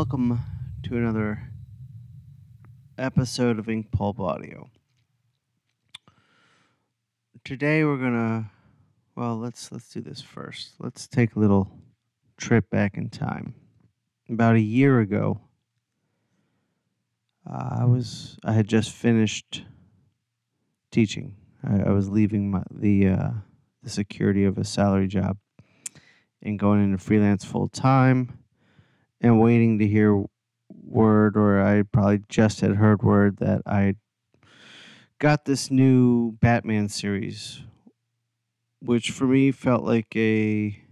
Welcome to another episode of Ink Pulp Audio. Today we're gonna well let's let's do this first. Let's take a little trip back in time. About a year ago, uh, I was I had just finished teaching. I, I was leaving my, the uh, the security of a salary job and going into freelance full time and waiting to hear word or I probably just had heard word that I got this new Batman series which for me felt like a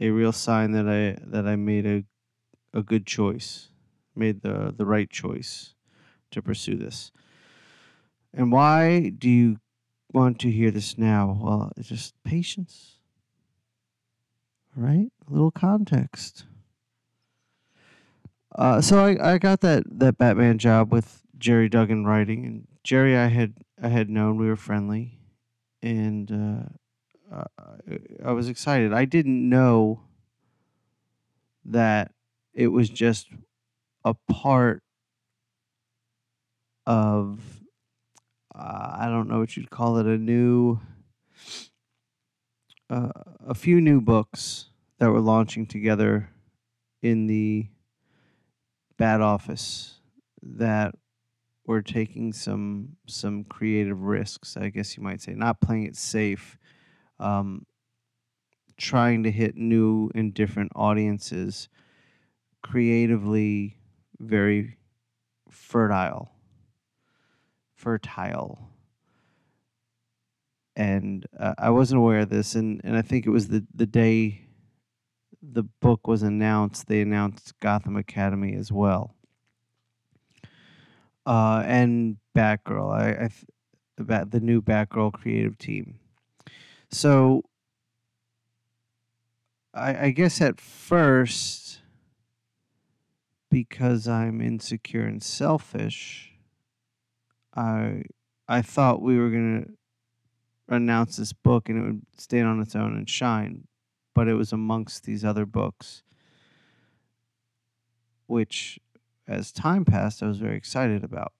a real sign that I that I made a a good choice made the the right choice to pursue this. And why do you want to hear this now? Well it's just patience. All right? A little context uh, so I, I got that, that Batman job with Gerry Duggan writing, and Gerry I had I had known we were friendly, and uh, I, I was excited. I didn't know that it was just a part of uh, I don't know what you'd call it a new uh, a few new books that were launching together in the Bat Office that we're taking some some creative risks, I guess you might say, not playing it safe, um, trying to hit new and different audiences, creatively very fertile, fertile. And uh, I wasn't aware of this, and, and I think it was the, the day the book was announced, they announced Gotham Academy as well. Uh, and Batgirl, I, I th- the new Batgirl creative team. So, I, I guess at first, because I'm insecure and selfish, I I thought we were gonna announce this book and it would stand on its own and shine but it was amongst these other books, which, as time passed, I was very excited about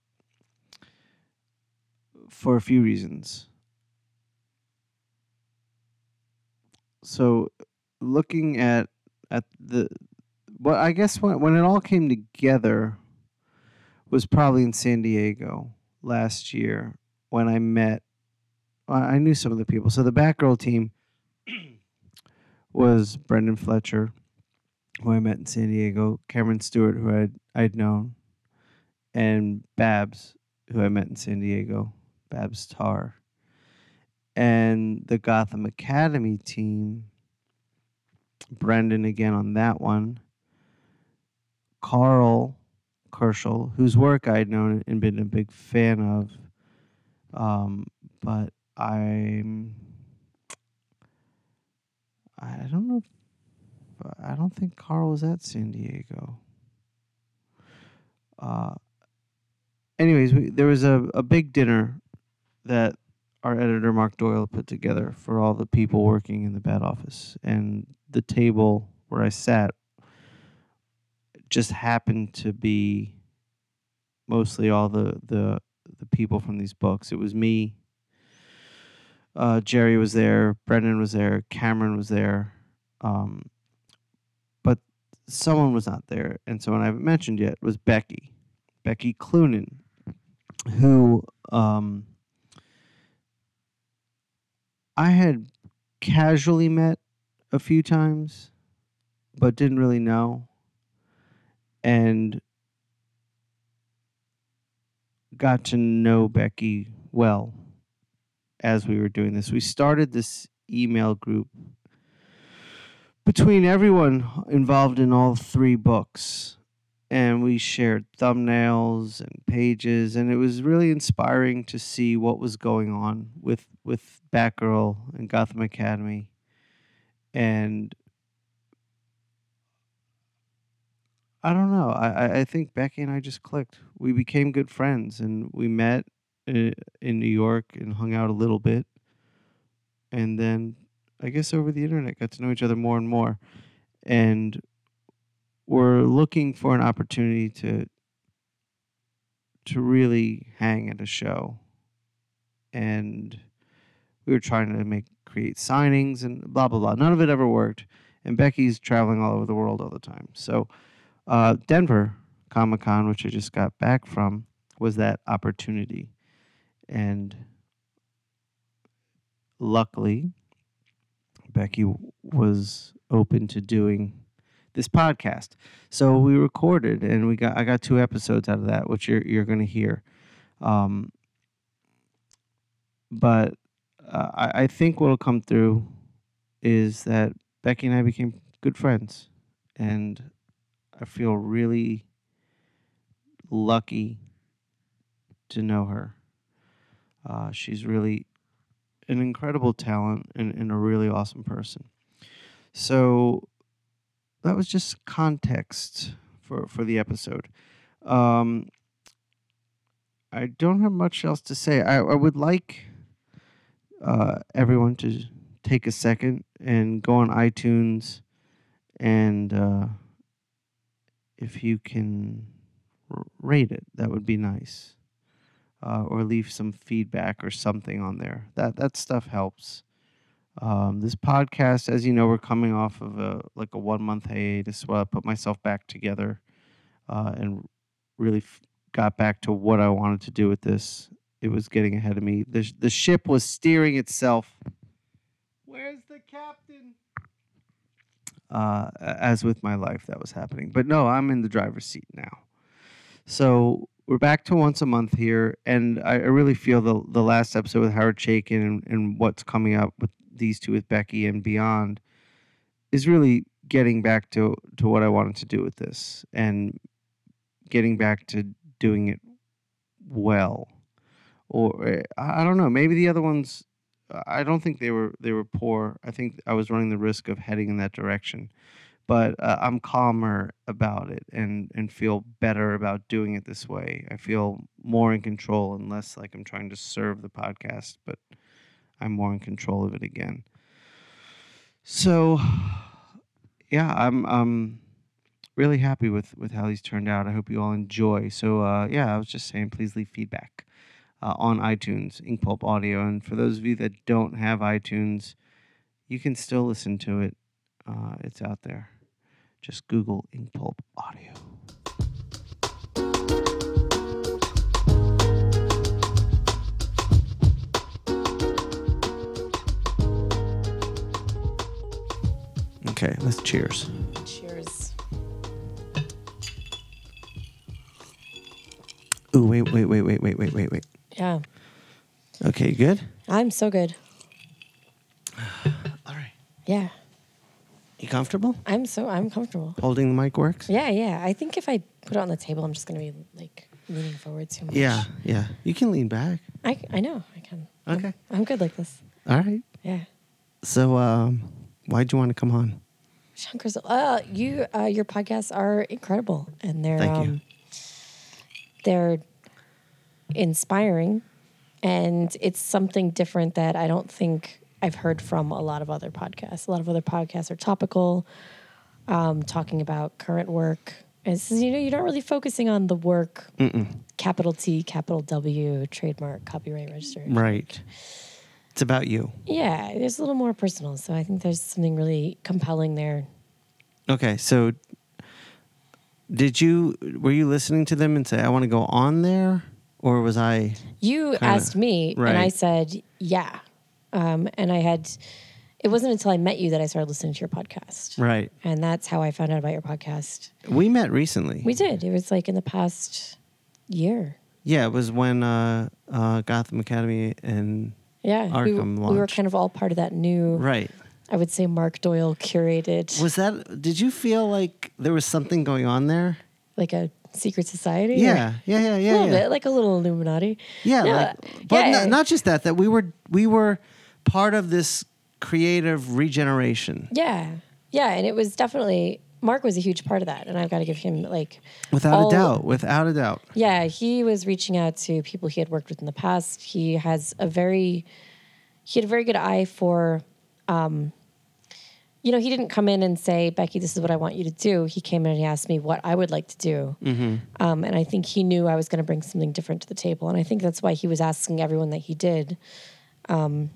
for a few reasons. So, looking at at the well, I guess when when it all came together was probably in San Diego last year when I met. I knew some of the people. So the Batgirl team was Brendan Fletcher, who I met in San Diego, Cameron Stewart, who I'd, I'd known, and Babs, who I met in San Diego, Babs Tarr. And the Gotham Academy team, Brendan again on that one, Karl Kerschl, whose work I'd known and been a big fan of. Um, but I'm I don't know. I don't think Karl was at San Diego. Uh, anyways, we, there was a, a big dinner that our editor Mark Doyle put together for all the people working in the Bat Office, and the table where I sat just happened to be mostly all the the the people from these books. It was me, uh, Gerry was there, Brendan was there, Cameron was there, um, but someone was not there, and someone I haven't mentioned yet was Becky, Becky Cloonan, who um, I had casually met a few times, but didn't really know, and got to know Becky well as we were doing this. We started this email group between everyone involved in all three books. And we shared thumbnails and pages, and it was really inspiring to see what was going on with, with Batgirl and Gotham Academy. And I don't know. I, I think Becky and I just clicked. We became good friends and we met in, New York and hung out a little bit. And then I guess over the internet got to know each other more and more. And were looking for an opportunity to to really hang at a show, and we were trying to make create signings and blah blah blah. None of it ever worked, and Becky's traveling all over the world all the time. So, uh, Denver Comic Con, which I just got back from, was that opportunity, and luckily, Becky was open to doing this podcast. So we recorded, and we got I got two episodes out of that, which you're you're going to hear. Um, but uh, I, I think what'll come through is that Becky and I became good friends, and I feel really lucky to know her. Uh, she's really an incredible talent and, and a really awesome person. So that was just context for, for the episode. Um, I don't have much else to say. I, I would like uh, everyone to take a second and go on iTunes and uh, if you can rate it, that would be nice. Uh, or leave some feedback or something on there. That that stuff helps. Um, this podcast, as you know, we're coming off of a like a one month hiatus where I put myself back together uh, and really f- got back to what I wanted to do with this. It was getting ahead of me. The the ship was steering itself. Where's the captain? Uh, as with my life, that was happening. But no, I'm in the driver's seat now. So we're back to once a month here, and I, I really feel the the last episode with Howard Chaykin and, and what's coming up with these two with Becky and beyond is really getting back to to what I wanted to do with this and getting back to doing it well. Or I don't know, maybe the other ones I don't think they were they were poor. I think I was running the risk of heading in that direction. But uh, I'm calmer about it and and feel better about doing it this way. I feel more in control and less like I'm trying to serve the podcast, but I'm more in control of it again. So, yeah, I'm um really happy with with how these turned out. I hope you all enjoy. So, uh, yeah, I was just saying, please leave feedback uh, on iTunes, Ink Pulp Audio, and for those of you that don't have iTunes, you can still listen to it. Uh, it's out there. Just Google Ink Pulp Audio. Okay, let's cheers. Cheers. Ooh, wait, wait, wait, wait, wait, wait, wait, wait. Yeah. Okay, good. I'm so good. All right. Yeah. You comfortable? I'm so I'm comfortable. Holding the mic works? Yeah, yeah. I think if I put it on the table, I'm just gonna be like leaning forward too much. Yeah, yeah. You can lean back. I, I know I can. Okay. I'm good like this. All right. Yeah. So, um, why'd you want to come on? Shankars, uh, you uh, your podcasts are incredible, and they're Thank you. um, they're inspiring, and it's something different that I don't think I've heard from a lot of other podcasts. A lot of other podcasts are topical, um, talking about current work. And this you know, you're not really focusing on the work, capital T, capital W, trademark, copyright registered. Right. It's about you. Yeah, it's a little more personal. So I think there's something really compelling there. Okay, so did you were you listening to them and say I want to go on there, or was I? You Kinda, asked me, and I said, yeah. Um, and I had, it wasn't until I met you that I started listening to your podcast. Right. And that's how I found out about your podcast. We met recently. We did. It was like in the past year. yeah, it was when uh, uh, Gotham Academy and Yeah. we, Arkham we were kind of all part of that new, right. I would say Mark Doyle curated, Was that? Did you feel like there was something going on there? like a secret society. or- Yeah, yeah, yeah, A little yeah. bit, like a little Illuminati. Yeah, No, like, but yeah. not, not just that. That we were we were part of this creative regeneration, Yeah. Yeah. And it was definitely, Mark was a huge part of that. And I've got to give him like, without all- a doubt. Without a doubt. Yeah, he was reaching out to people he had worked with in the past. He has a very, he had a very good eye for, um, you know, he didn't come in and say, Becky, this is what I want you to do. He came in and he asked me what I would like to do. Um, and I think he knew I was going to bring something different to the table. And I think that's why he was asking everyone that he did. Um,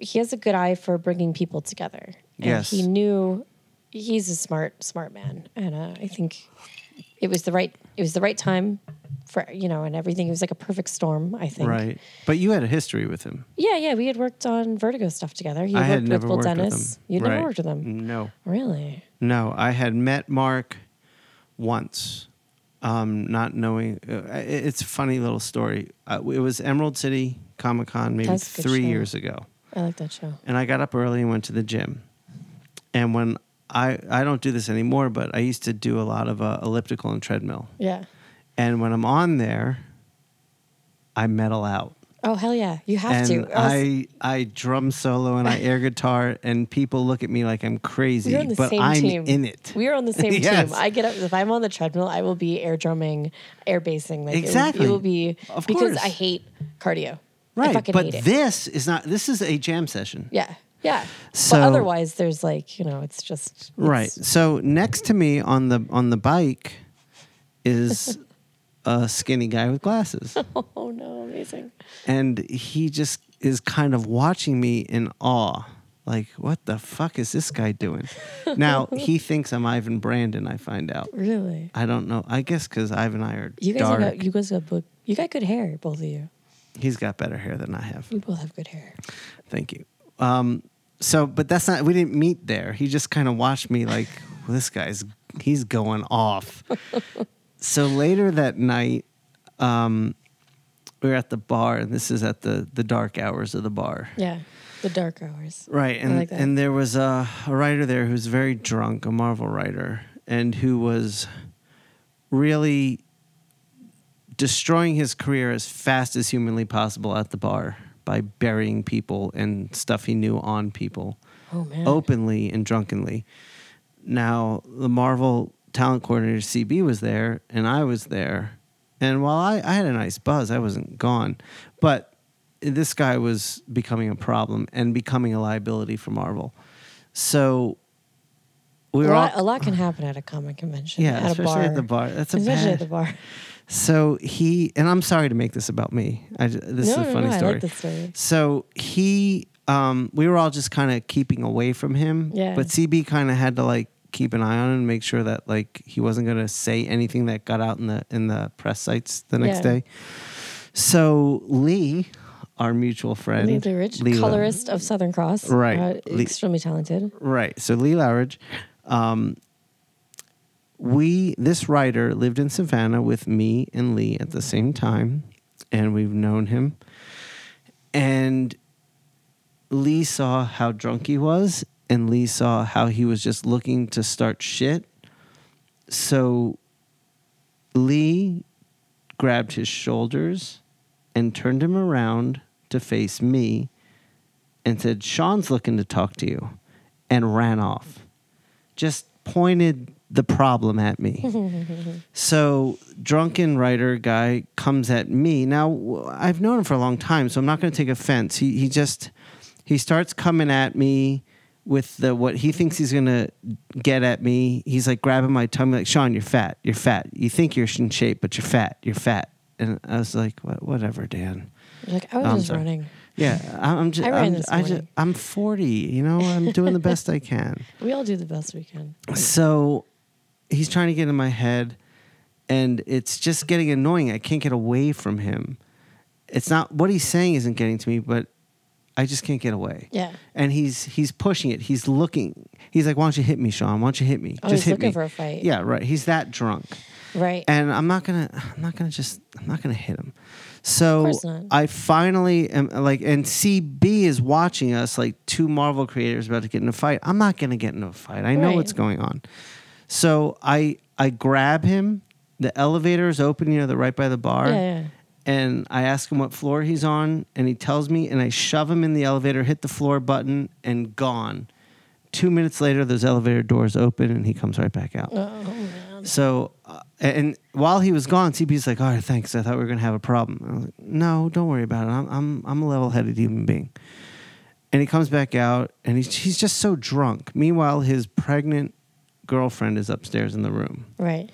he has a good eye for bringing people together. And Yes. he knew he's a smart, smart man. And uh, I think it was the right, it was the right time for, you know, and everything. It was like a perfect storm, I think. Right. But you had a history with him. Yeah, yeah. We had worked on Vertigo stuff together. He I worked had with never Will worked Dennis. with him. You'd never worked with him. No. Really? No, I had met Mark once, um, not knowing. Uh, it's a funny little story. Uh, it was Emerald City Comic Con maybe That's a good three show. years ago, I like that show. and I got up early and went to the gym. And when I I don't do this anymore, but I used to do a lot of uh, elliptical and treadmill. Yeah. And when I'm on there, I metal out. Oh hell yeah! You have and to. else- I I drum solo and I air guitar and people look at me like I'm crazy, We're on the but same I'm team. in it. we are on the same Yes. team. I get up if I'm on the treadmill. I will be air drumming, air bassing. Like it will- Exactly. It will, be Of because course. I hate cardio. Right, but this is not. This is a jam session. yeah, yeah. So- but otherwise, there's like you know, it's just it's- Right. So next to me on the on the bike is a skinny guy with glasses, Oh no, amazing. and he just is kind of watching me in awe. Like, what the fuck is this guy doing? Now he thinks I'm Ivan Brandon. I find out. Really, I don't know. I guess because Ivan and I are you guys dark. got you guys got book- you got good hair, both of you. He's got better hair than I have. We both have good hair. Thank you. Um, so, but that's not. We didn't meet there. He just kind of watched me like well, this guy's. He's going off. so later that night, um, we were at the bar, and this is at the the dark hours of the bar. Yeah, the dark hours. Right, and like and there was a, a writer there who's very drunk, a Marvel writer, and who was really destroying his career as fast as humanly possible at the bar by burying people and stuff he knew on people Oh openly and drunkenly. Now, the Marvel talent coordinator CB was there, and I was there. And while I, I had a nice buzz, I wasn't gone. But this guy was becoming a problem and becoming a liability for Marvel. So we a, were lot, all, a lot can happen at a comic convention. yeah, at a especially bar. at the bar. That's a especially bad. at the bar. So he and I'm sorry to make this about me. I, this no, is a funny no, story. I like this story. So he, um, we were all just kind of keeping away from him. Yeah. But CB kind of had to like keep an eye on him and make sure that like he wasn't going to say anything that got out in the in the press sites the next Yeah. day. So Lee, our mutual friend, Lee the Rich, Lee Lo- colorist of Southern Cross. Right. Uh, extremely talented. Right. So Lee Loughridge, um, we this writer lived in Savannah with me and Lee at the same time, and we've known him. And Lee saw how drunk he was, and Lee saw how he was just looking to start shit. So Lee grabbed his shoulders and turned him around to face me and said, Sean's looking to talk to you, and ran off. Just pointed the problem at me. so, drunken writer guy comes at me. Now, I've known him for a long time, so I'm not going to take offense. He, he just, he starts coming at me with the what he thinks he's going to get at me. He's like grabbing my tummy, like, Sean, you're fat. You're fat. You think you're in shape, but you're fat. You're fat. And I was like, "What- whatever, Dan. You're like, I was I'm just sorry. running. Yeah, I'm just, I ran I'm, this I just. I'm 40. You know, I'm doing the best I can. We all do the best we can. So he's trying to get in my head, and it's just getting annoying. I can't get away from him. It's not what he's saying isn't getting to me, but I just can't get away. Yeah. And he's he's pushing it. He's looking. He's like, "Why don't you hit me, Sean? Why don't you hit me? Oh, just he's hit looking me." for a fight. Yeah, right. He's that drunk Right. and I'm not gonna I'm not gonna just I'm not gonna hit him. So. I finally am like and CB is watching us like two Marvel creators about to get in a fight. I'm not gonna get in a fight. I know Right. what's going on. So I I grab him. The elevator is open, you know, the right by the bar. yeah, yeah. And I ask him what floor he's on, and he tells me, and I shove him in the elevator, hit the floor button, and gone. Two minutes later, those elevator doors open, and he comes right back out. Oh man. So, uh, and while he was gone, CB's like, "All right, thanks. I thought we were gonna have a problem." I was like, "No, don't worry about it. I'm I'm I'm a level-headed human being." And he comes back out and he's, he's just so drunk. Meanwhile, his pregnant girlfriend is upstairs in the room. Right.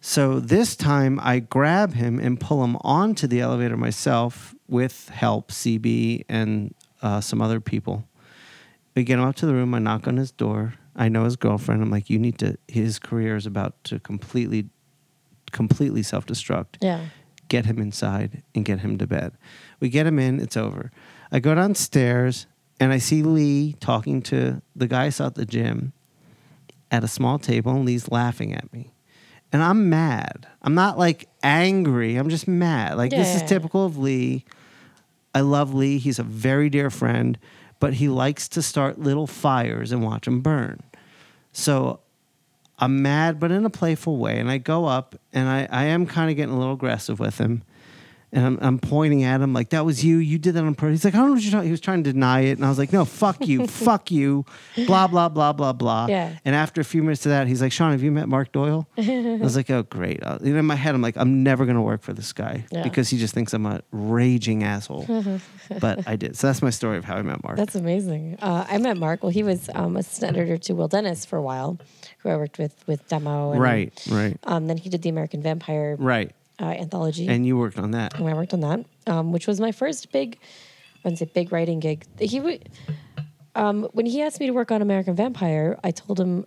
So this time I grab him and pull him onto the elevator myself with help, CB and uh, some other people. We get him up to the room. I knock on his door. I know his girlfriend. I'm like, you need to, his career is about to completely, completely self destruct. Yeah. Get him inside and get him to bed. We get him in, it's over. I go downstairs and I see Lee talking to the guy I saw at the gym at a small table, and Lee's laughing at me. And I'm mad. I'm not like angry. I'm just mad. Like this is typical of Lee. I love Lee. He's a very dear friend, but he likes to start little fires and watch them burn. So I'm mad, but in a playful way. And I go up and I, I am kind of getting a little aggressive with him. And I'm, I'm pointing at him like, that was you. You did that on purpose. He's like, I don't know what you're talking He was trying to deny it. And I was like, no, fuck you. fuck you. Blah, blah, blah, blah, blah. Yeah. And after a few minutes of that, he's like, Sean, have you met Mark Doyle? I was like, oh, great. Uh, in my head, I'm like, I'm never going to work for this guy Yeah. because he just thinks I'm a raging asshole. but I did. So that's my story of how I met Mark. That's amazing. Uh, I met Mark. Well, he was um, assistant editor to Will Dennis for a while, who I worked with with Demo. And, right, right, Um, then he did the American Vampire right. Uh, anthology. And you worked on that. and I worked on that, um, which was my first big, I wouldn't say big writing gig. He would, um, when he asked me to work on American Vampire, I told him,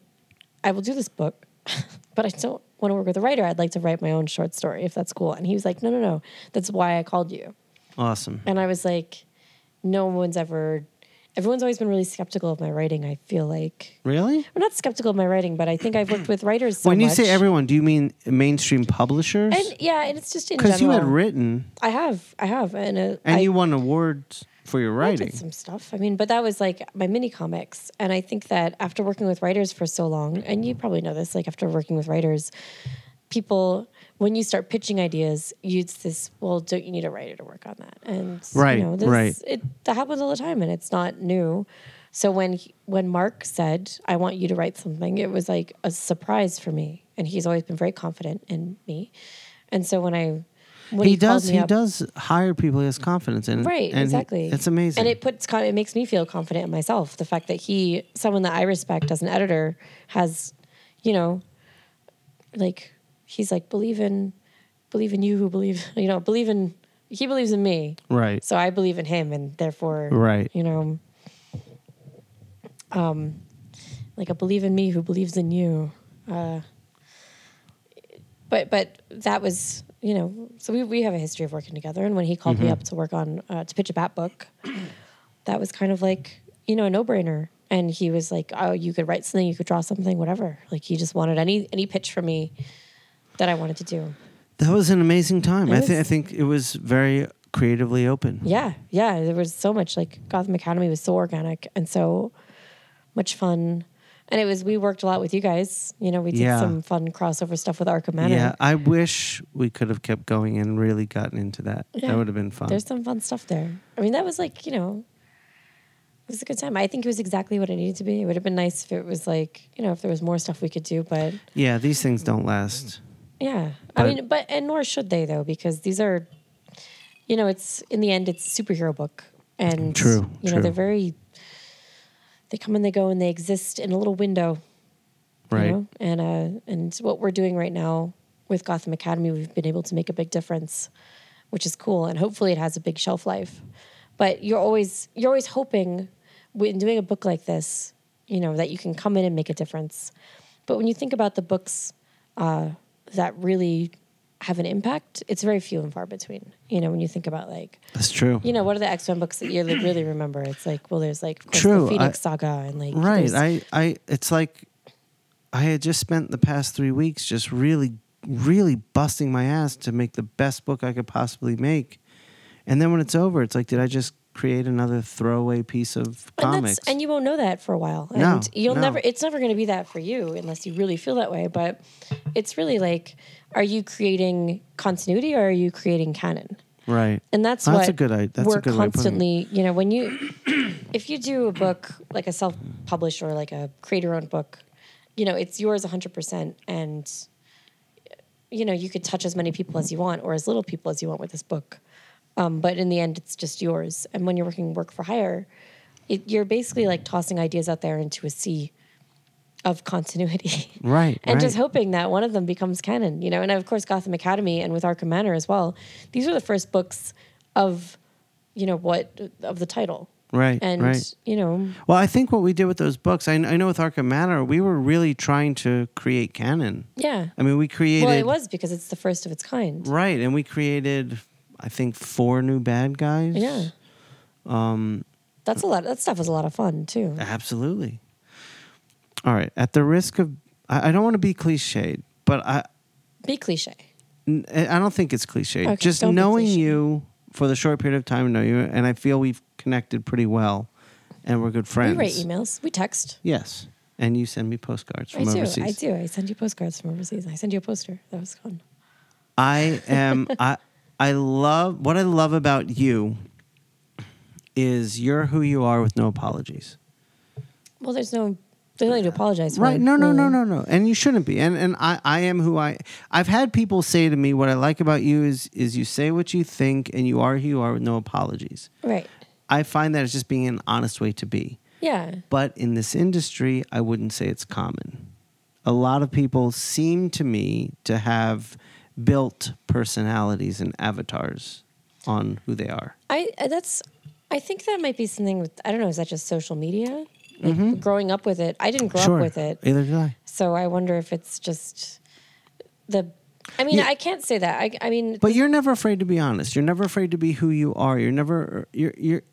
I will do this book, but I don't want to work with a writer. I'd like to write my own short story if that's cool. And he was like, no, no, no, that's why I called you. Awesome. And I was like, no one's ever, everyone's always been really skeptical of my writing. I feel like, Really? I'm not skeptical of my writing, but I think I've worked with writers so when you much. say everyone, do you mean mainstream publishers? and yeah, and it's just in Because you had written I have, I have, and, uh, and I, you won awards for your I writing. did some stuff. I mean, but that was like my mini comics. And I think that after working with writers for so long, and you probably know this, like after working with writers, people, when you start pitching ideas, it's this, well, don't you need a writer to work on that? And Right, you know, this, right. It that happens all the time, and it's not new. So when he, when Mark said, "I want you to write something," it was like a surprise for me, and he's always been very confident in me. And so when I when he called does. He up- does hire people he has confidence in. Right, and he- exactly. it's amazing. And it puts it makes me feel confident in myself. The fact that he, someone that I respect as an editor, has, you know, like he's like believe in, believe in you who believe, you know, believe in. He believes in me, right. so I believe in him, and therefore, Right. you know, um, like a believe in me who believes in you. Uh, but but that was you know so we, we have a history of working together and when he called me Mm-hmm. up to work on uh, to pitch a bat book that was kind of like you know a no-brainer and he was like oh you could write something you could draw something whatever like he just wanted any any pitch from me that i wanted to do That was an amazing time. It I think. I think it was very creatively open. yeah yeah there was so much like gotham academy was so organic and so much fun and it was we worked a lot with you guys you know we did Yeah. some fun crossover stuff with arkham manor Yeah, I wish we could have kept going and really gotten into that. Yeah. That would have been fun. There's some fun stuff there. I mean, that was like, you know, it was a good time. I think it was exactly what it needed to be. It would have been nice if it was like, you know, if there was more stuff we could do, but yeah, these things don't last. Yeah. I mean, but, and nor should they though, because these are, you know, it's, in the end, it's a superhero book. And, True, you know, true. they're very, they come and they go and they exist in a little window. you Right. know? And, uh, and what we're doing right now with Gotham Academy, we've been able to make a big difference, which is cool. And hopefully it has a big shelf life. But you're always you're always hoping when doing a book like this, you know, that you can come in and make a difference. But when you think about the books uh, that really have an impact, it's very few and far between. You know, when you think about like, That's true. you know, what are the X Men books that you really remember? It's like, well, there's like, True, the Phoenix I- Saga and like, Right. I, I, it's like I had just spent the past three weeks just really, really busting my ass to make the best book I could possibly make. And then when it's over, it's like, did I just create another throwaway piece of comics? that's, and you won't know that for a while. And No, you'll no. never it's never going to be that for you unless you really feel that way, but it's really like are you creating continuity or are you creating canon? right. And that's Oh, what that's a good that's a we're good of putting constantly, you know, when you if you do a book like a self-published or like a creator-owned book, you know, it's yours 100% and you know, you could touch as many people as you want or as little people as you want with this book. Um, but in the end, it's just yours. And when you're working work for hire, it, you're basically like tossing ideas out there into a sea of continuity. Right. and right. just hoping that one of them becomes canon, you know. And of course, Gotham Academy and with Arkham Manor as well. These are the first books of, you know, what of the title, Right. and right. you know, Well, I think what we did with those books, I, I know with Arkham Manor, we were really trying to create canon. yeah. I mean, we created. Well, it was because it's the first of its kind. Right. And we created, I think, four new bad guys. Yeah, Um, that's a lot. That stuff was a lot of fun too. absolutely. All right. At the risk of, I, I don't want to be cliched, but I, Be cliche. N- I don't think it's cliche. Okay, Just don't be knowing you for the short period of time I know you, and I feel we've connected pretty well, and we're good friends. We write emails. We text. Yes, and you send me postcards I from do. overseas. I do. I send you postcards from overseas. I send you a poster. That was fun. I am. I I love what I love about you. Is you're who you are with no apologies. Well, there's no. There's nothing to apologize for. Right? No, no, no, really. no, no. And you shouldn't be. And and I, I am who I. I've had people say to me, what I like about you is is you say what you think, and you are who you are with no apologies. Right. I find that as just being an honest way to be. Yeah. But in this industry, I wouldn't say it's common. A lot of people seem to me to have built personalities and avatars on who they are. I uh, that's. I think that might be something with. I don't know. Is that just social media? Like Growing up with it, I didn't grow up with it, Either did I. so I wonder if it's just the. I mean, Yeah. I can't say that. I, I mean, But you're never afraid to be honest. You're never afraid to be who you are. You're never you're you're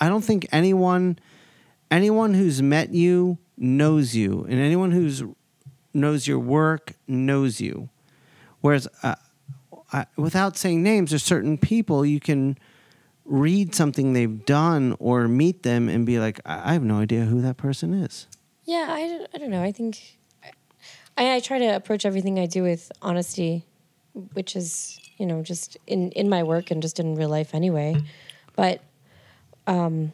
I don't think anyone anyone who's met you knows you and anyone who's knows your work knows you. Whereas uh, I, without saying names there's certain people you can read something they've done or meet them and be like I, I have no idea who that person is. Yeah, I, I don't know. I think I, I try to approach everything I do with honesty, which is you know just in in my work and just in real life anyway. But um,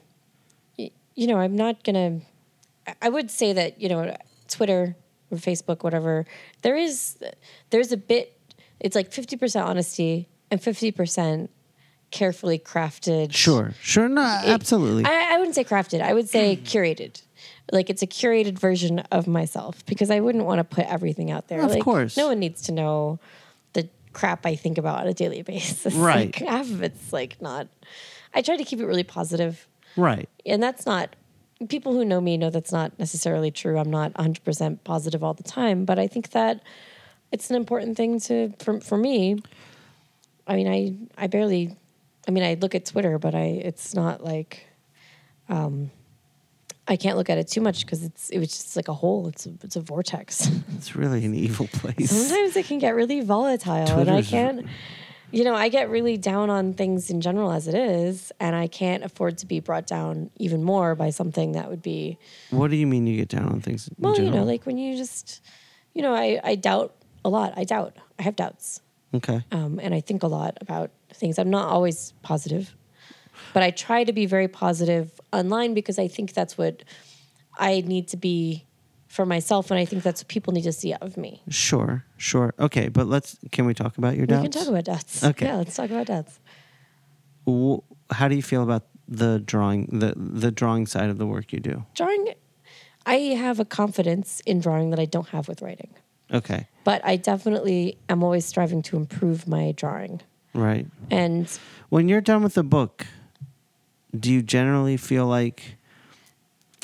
y- you know, I'm not gonna. I- I would say that you know, Twitter or Facebook, whatever. There is there's a bit. It's like fifty percent honesty and fifty percent carefully crafted. Sure. Sure no absolutely. I, I wouldn't say crafted. I would say curated. Like it's a curated version of myself because I wouldn't want to put everything out there. Of like, course. no one needs to know the crap I think about on a daily basis. Right. Like, half of it's like not. I try to keep it really positive, right. and that's not. People who know me know that's not necessarily true. I'm not 100% positive all the time, but I think that it's an important thing to for for me. I mean, I I barely. I mean, I look at Twitter, but I it's not like. Um, I can't look at it too much because it's it was just like a hole. It's a, it's a vortex. It's really an evil place. Sometimes it can get really volatile, and I can't. You know, I get really down on things in general as it is, and I can't afford to be brought down even more by something that would be What do you mean you get down on things? in well, you know, like when you just, you know, I I doubt a lot. I doubt. I have doubts, okay. um, and I think a lot about things. I'm not always positive, but I try to be very positive online because I think that's what I need to be for myself, and I think that's what people need to see of me. Sure, sure. Okay, but let's. Can we talk about your doubts? We can talk about doubts. Okay. Yeah, let's talk about doubts. How do you feel about the drawing, the the drawing side of the work you do? Drawing, I have a confidence in drawing that I don't have with writing, Okay, but I definitely am always striving to improve my drawing. right. And When you're done with the book, do you generally feel like,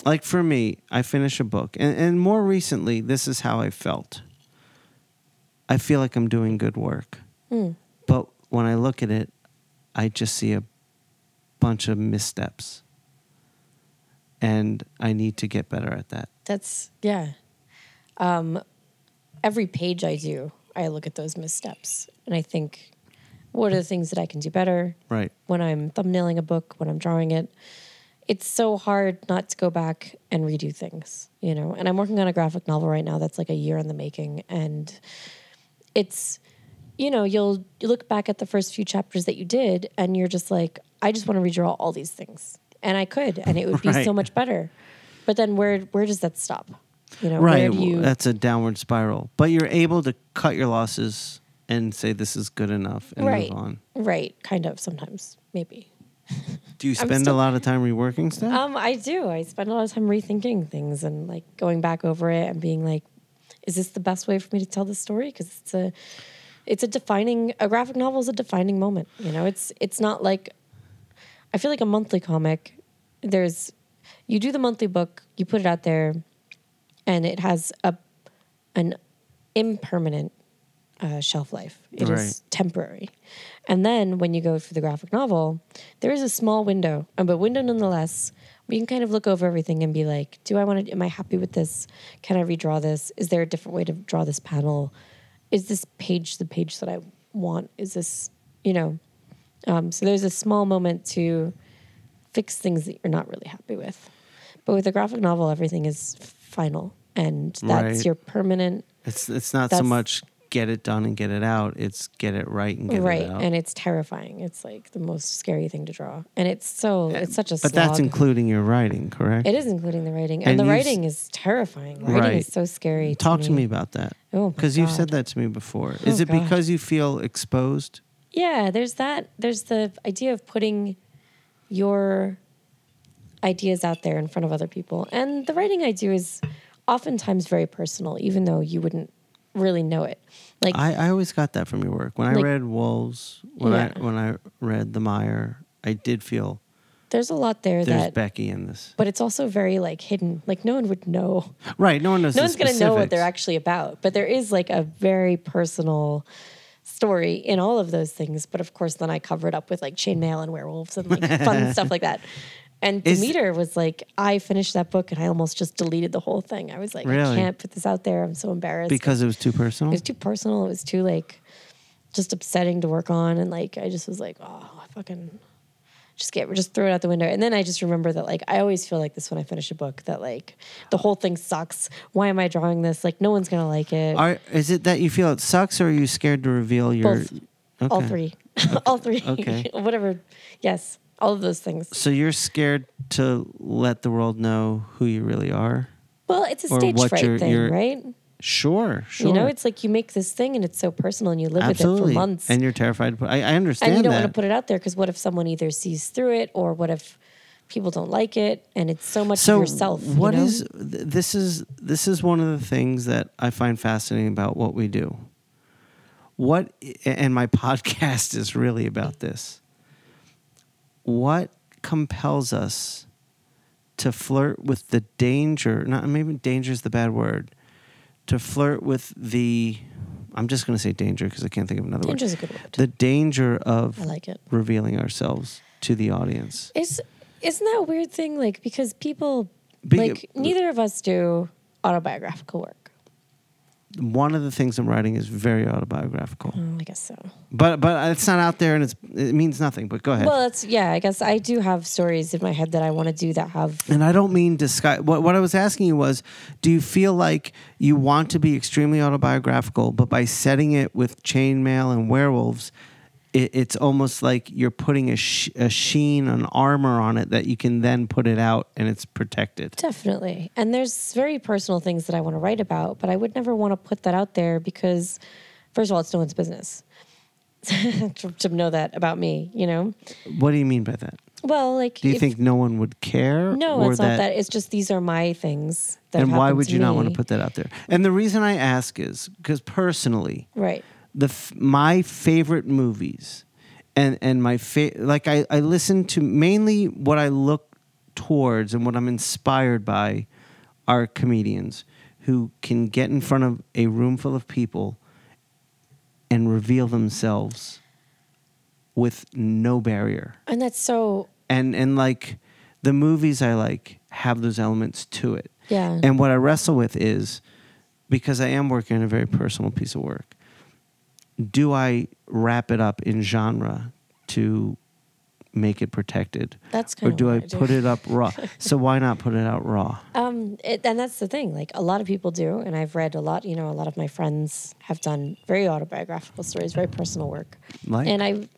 like for me, I finish a book, and, and more recently, this is how I felt. I feel like I'm doing good work, Hmm. but when I look at it, I just see a bunch of missteps, and I need to get better at that. That's yeah. Um, every page I do, I look at those missteps and I think, what are the things that I can do better Right. when I'm thumbnailing a book, when I'm drawing it. It's so hard not to go back and redo things, you know. And I'm working on a graphic novel right now that's like a year in the making, and it's, you know, you'll you look back at the first few chapters that you did, and you're just like, I just want to redraw all these things, and I could, and it would be Right. so much better. But then where where does that stop? You know, where right. do you? That's a downward spiral. But you're able to cut your losses and say this is good enough and right, move on. right, kind of sometimes maybe. Do you spend still- a lot of time reworking stuff? Um, I do. I spend a lot of time rethinking things and like going back over it and being like, is this the best way for me to tell this story? Because it's a, it's a defining. A graphic novel is a defining moment. You know, it's it's not like, I feel like a monthly comic. There's, you do the monthly book, you put it out there, and it has a, an impermanent uh, shelf life. It is Right. temporary. And then when you go for the graphic novel, there is a small window, uh, but window nonetheless. You can kind of look over everything and be like, "Do I want to? Am I happy with this? Can I redraw this? Is there a different way to draw this panel? Is this page the page that I want? Is this, you know?" Um, so there's a small moment to fix things that you're not really happy with. But with a graphic novel, everything is final, and that's Right. your permanent it's it's not so much get it done and get it out. It's get it right and get right it out. Right, and it's terrifying it's like the most scary thing to draw and it's so it's such a but that's including your writing, correct? it is including the writing and, And the s- writing is terrifying writing Right. is so scary Talk to me about that. oh Because you've said that to me before. Oh is Oh, it God. because you feel exposed? yeah there's that there's the idea of putting your ideas out there in front of other people and the writing i do is oftentimes very personal even though you wouldn't really know it like I, I always got that from your work. When I read Wolves, when Yeah. I when I read The Mire, I did feel there's a lot there there's that Becky in this. but it's also very like hidden like no one would know Right. No one knows. no one's going to know what they're actually about but there is like a very personal story in all of those things but of course then i cover it up with like chainmail and werewolves and like fun stuff like that and Is- Demeter was like, I finished that book and I almost just deleted the whole thing. I was like, Really? I can't put this out there. I'm so embarrassed. because it was too personal? it was too personal. It was too like just upsetting to work on. And like, I just was like, oh, I fucking just get, just throw it out the window. And then I just remember that like, I always feel like this when I finish a book that like the whole thing sucks. Why am I drawing this? Like, no one's going to like it. Are, is it that you feel it sucks, or are you scared to reveal your? Both. All Okay. three. all three. Okay. Whatever. Yes. All of those things. So you're scared to let the world know who you really are. Well, it's a stage what fright thing, right? Sure, sure. You know, it's like you make this thing and it's so personal and you live absolutely, with it for months. and you're terrified. I, I understand and you don't that. want to put it out there because what if someone either sees through it or what if people don't like it and it's so much so of yourself you know? is- th- this is this is one of the things that I find fascinating about what we do. What and my podcast is really about this. What compels us to flirt with the danger? Not maybe danger is the bad word. To flirt with the, I'm just going to say danger because I can't think of another word. danger's a good word The danger of i like it revealing ourselves to the audience. is isn't that a weird thing like because people Be- like neither of us do autobiographical work one of the things I'm writing is very autobiographical, Oh, i guess so but but it's not out there and it's it means nothing. But go ahead. well it's yeah i guess i do have stories in my head that i want to do that have and I don't mean disguise. What what I was asking you was, do you feel like you want to be extremely autobiographical, but by setting it with chainmail and werewolves, it, it's almost like you're putting a, sh- a sheen, an armor on it that you can then put it out and it's protected. Definitely. And there's very personal things that I want to write about, but I would never want to put that out there because, first of all, it's no one's business to, to know that about me, you know? What do you mean by that? Well, like, Do you if- think no one would care? no, it's not that. It's just these are my things. That and why would you not want to put that out there? And the reason I ask is because personally, Right. The f- my favorite movies and and my fa- like I, I listen to mainly what I look towards and what I'm inspired by are comedians who can get in front of a room full of people and reveal themselves with no barrier. And that's so, And and like the movies I like have those elements to it. yeah. And what I wrestle with is because I am working on a very personal piece of work, do I wrap it up in genre to make it protected? that's Or kind of do I what put it up raw? so why not put it out raw? Um, it, and that's the thing. Like a lot of people do, and I've read a lot. You know, a lot of my friends have done very autobiographical stories, very personal work. Like and I,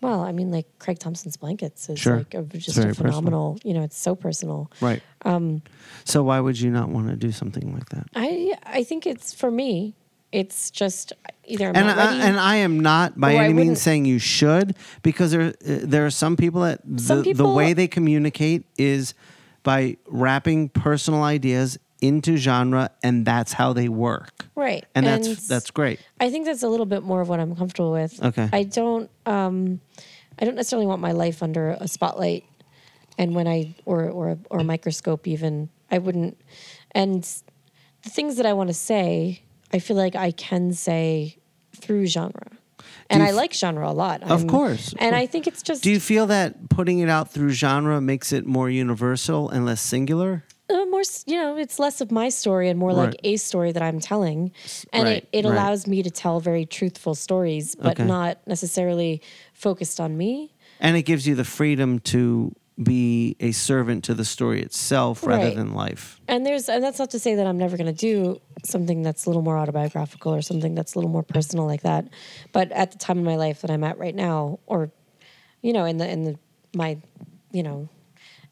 well, I mean, like Craig Thompson's blankets is Sure. like a, just a personal. phenomenal. You know, it's so personal. right. Um, So why would you not want to do something like that? I I think it's for me. It's just either I'm and not I, and I am not by any means saying you should because there there are some people that Some the, the way they communicate is by wrapping personal ideas into genre and that's how they work. right. And that's that's great. I think that's a little bit more of what I'm comfortable with. Okay. I don't um I don't necessarily want my life under a spotlight and when I or or or a microscope even I wouldn't and the things that I want to say I feel like I can say through genre. And I like genre a lot. Of I'm- course, And. I think it's just Do you feel that putting it out through genre makes it more universal and less singular? uh, more, you know, it's less of my story and more Right. like a story that I'm telling. And right, it, it right. allows me to tell very truthful stories, but Okay. not necessarily focused on me. And it gives you the freedom to be a servant to the story itself rather Right. than life. And there's, and that's not to say that I'm never going to do something that's a little more autobiographical or something that's a little more personal like that. But at the time in my life that I'm at right now, or, you know, in the, in the, my, you know,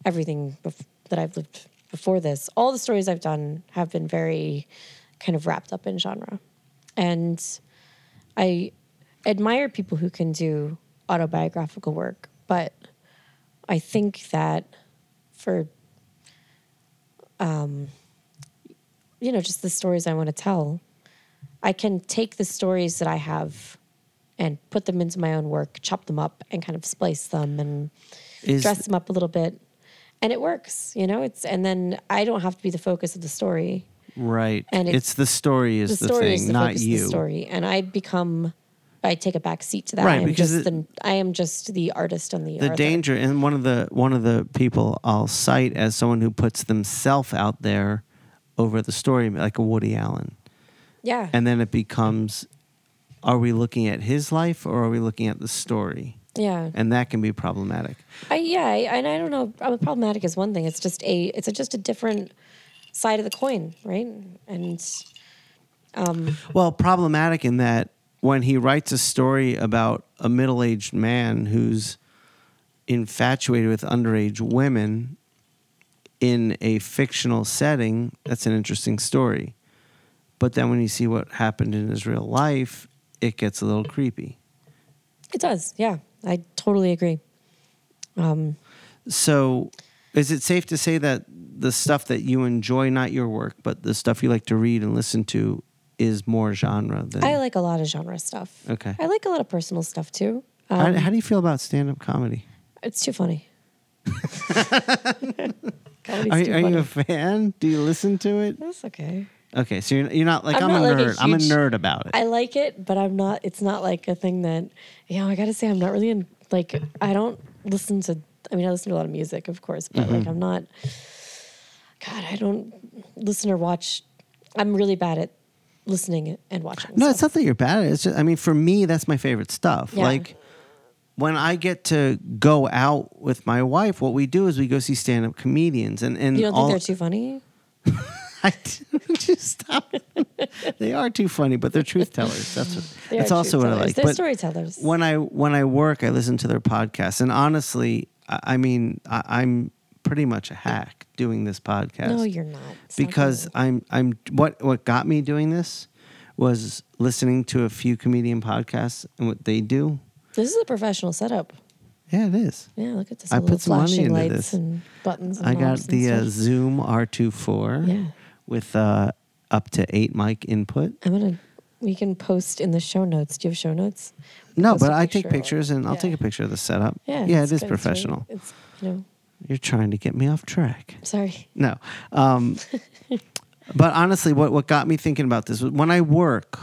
everything bef- that I've lived before this, all the stories I've done have been very kind of wrapped up in genre. And I admire people who can do autobiographical work, but I think that for um, you know, just the stories I want to tell, I can take the stories that I have and put them into my own work, chop them up, and kind of splice them and Is dress them up a little bit, and it works. You know, it's and then I don't have to be the focus of the story. right. and it's, it's- the story is The the, story thing, is the not focus you. of the story, and I become. I take a back seat to that. Right, I am because just it- the I am just the artist and the the author. danger and one of the one of the people I'll cite as someone who puts themselves out there over the story like a Woody Allen. Yeah, And then it becomes are we looking at his life or are we looking at the story? yeah. And that can be problematic. I yeah, I, and I don't know. uh, Problematic is one thing. It's just a it's a, just a different side of the coin, right? And Well, problematic in that when he writes a story about a middle-aged man who's infatuated with underage women in a fictional setting, that's an interesting story. But then when you see what happened in his real life, it gets a little creepy. it does. Yeah, I totally agree. Um, so, is it safe to say that the stuff that you enjoy, not your work, but the stuff you like to read and listen to, is more genre than? I like a lot of genre stuff. Okay. I like a lot of personal stuff too. how, Um, how do you feel about stand-up comedy? it's too funny. Comedy's Are, too are funny. you a fan? Do you listen to it? That's okay. Okay, so you're, you're not like I'm, I'm a not like a nerd. I'm a nerd about it. I like it, but I'm not. It's not like a thing that you know. I gotta say, I'm not really in. Like, I don't listen to. I mean, I listen to a lot of music, of course, but Mm-hmm. like, I'm not. God, I don't listen or watch. I'm really bad at listening and watching. no, it's not that you're bad at it. It's just, I mean, for me, that's my favorite stuff. Yeah. Like when I get to go out with my wife, what we do is we go see stand-up comedians, and and You don't all think they're too funny? I just stop. they are too funny, but they're truth tellers. That's what, They that's also what I like. They're But storytellers. when I when I work, I listen to their podcasts, and honestly, I, I mean, I, I'm pretty much a hack doing this podcast. No, you're not. It's because good. I'm I'm what what got me doing this was listening to a few comedian podcasts and what they do. this is a professional setup. Yeah, it is. Yeah, look at this. I put some money into lights this. and buttons. And I got the uh. Zoom R24 Yeah, with uh, up to eight mic input. I'm gonna. We can post in the show notes. Do you have show notes? No, but I take pictures and I'll take a picture of the setup. Yeah, yeah, it is good. It's very- professional. It's, you know, You're trying to get me off track. sorry. No. Um, but honestly, what, what got me thinking about this was when I work,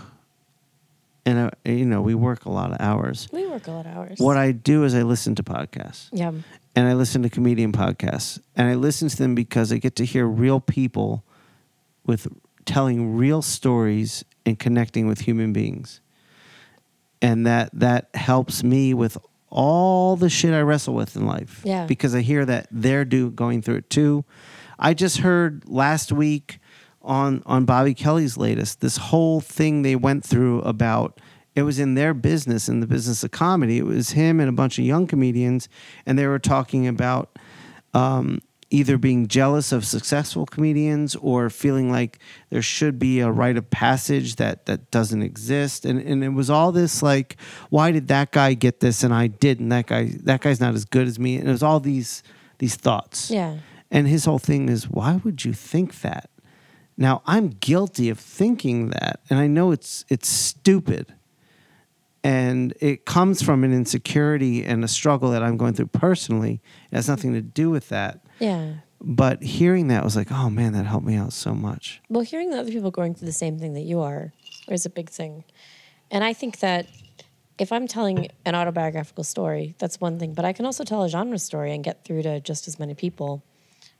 and uh, you know, we work a lot of hours. We work a lot of hours. What I do is I listen to podcasts Yeah, and I listen to comedian podcasts and I listen to them because I get to hear real people with telling real stories and connecting with human beings. And that that helps me with all the shit I wrestle with in life. Yeah. Because I hear that they're do going through it too. I just heard last week on on Bobby Kelly's latest this whole thing they went through about it was in their business in the business of comedy. It was him and a bunch of young comedians and they were talking about um, either being jealous of successful comedians or feeling like there should be a rite of passage that that doesn't exist and and it was all this like why did that guy get this and I didn't that guy that guy's not as good as me and it was all these these thoughts Yeah. and his whole thing is why would you think that now I'm guilty of thinking that and I know it's it's stupid and it comes from an insecurity and a struggle that I'm going through personally. It has nothing to do with that. Yeah. But hearing that was like, oh man, that helped me out so much. Well, hearing that other people going through the same thing that you are is a big thing. And I think that if I'm telling an autobiographical story, that's one thing. But I can also tell a genre story and get through to just as many people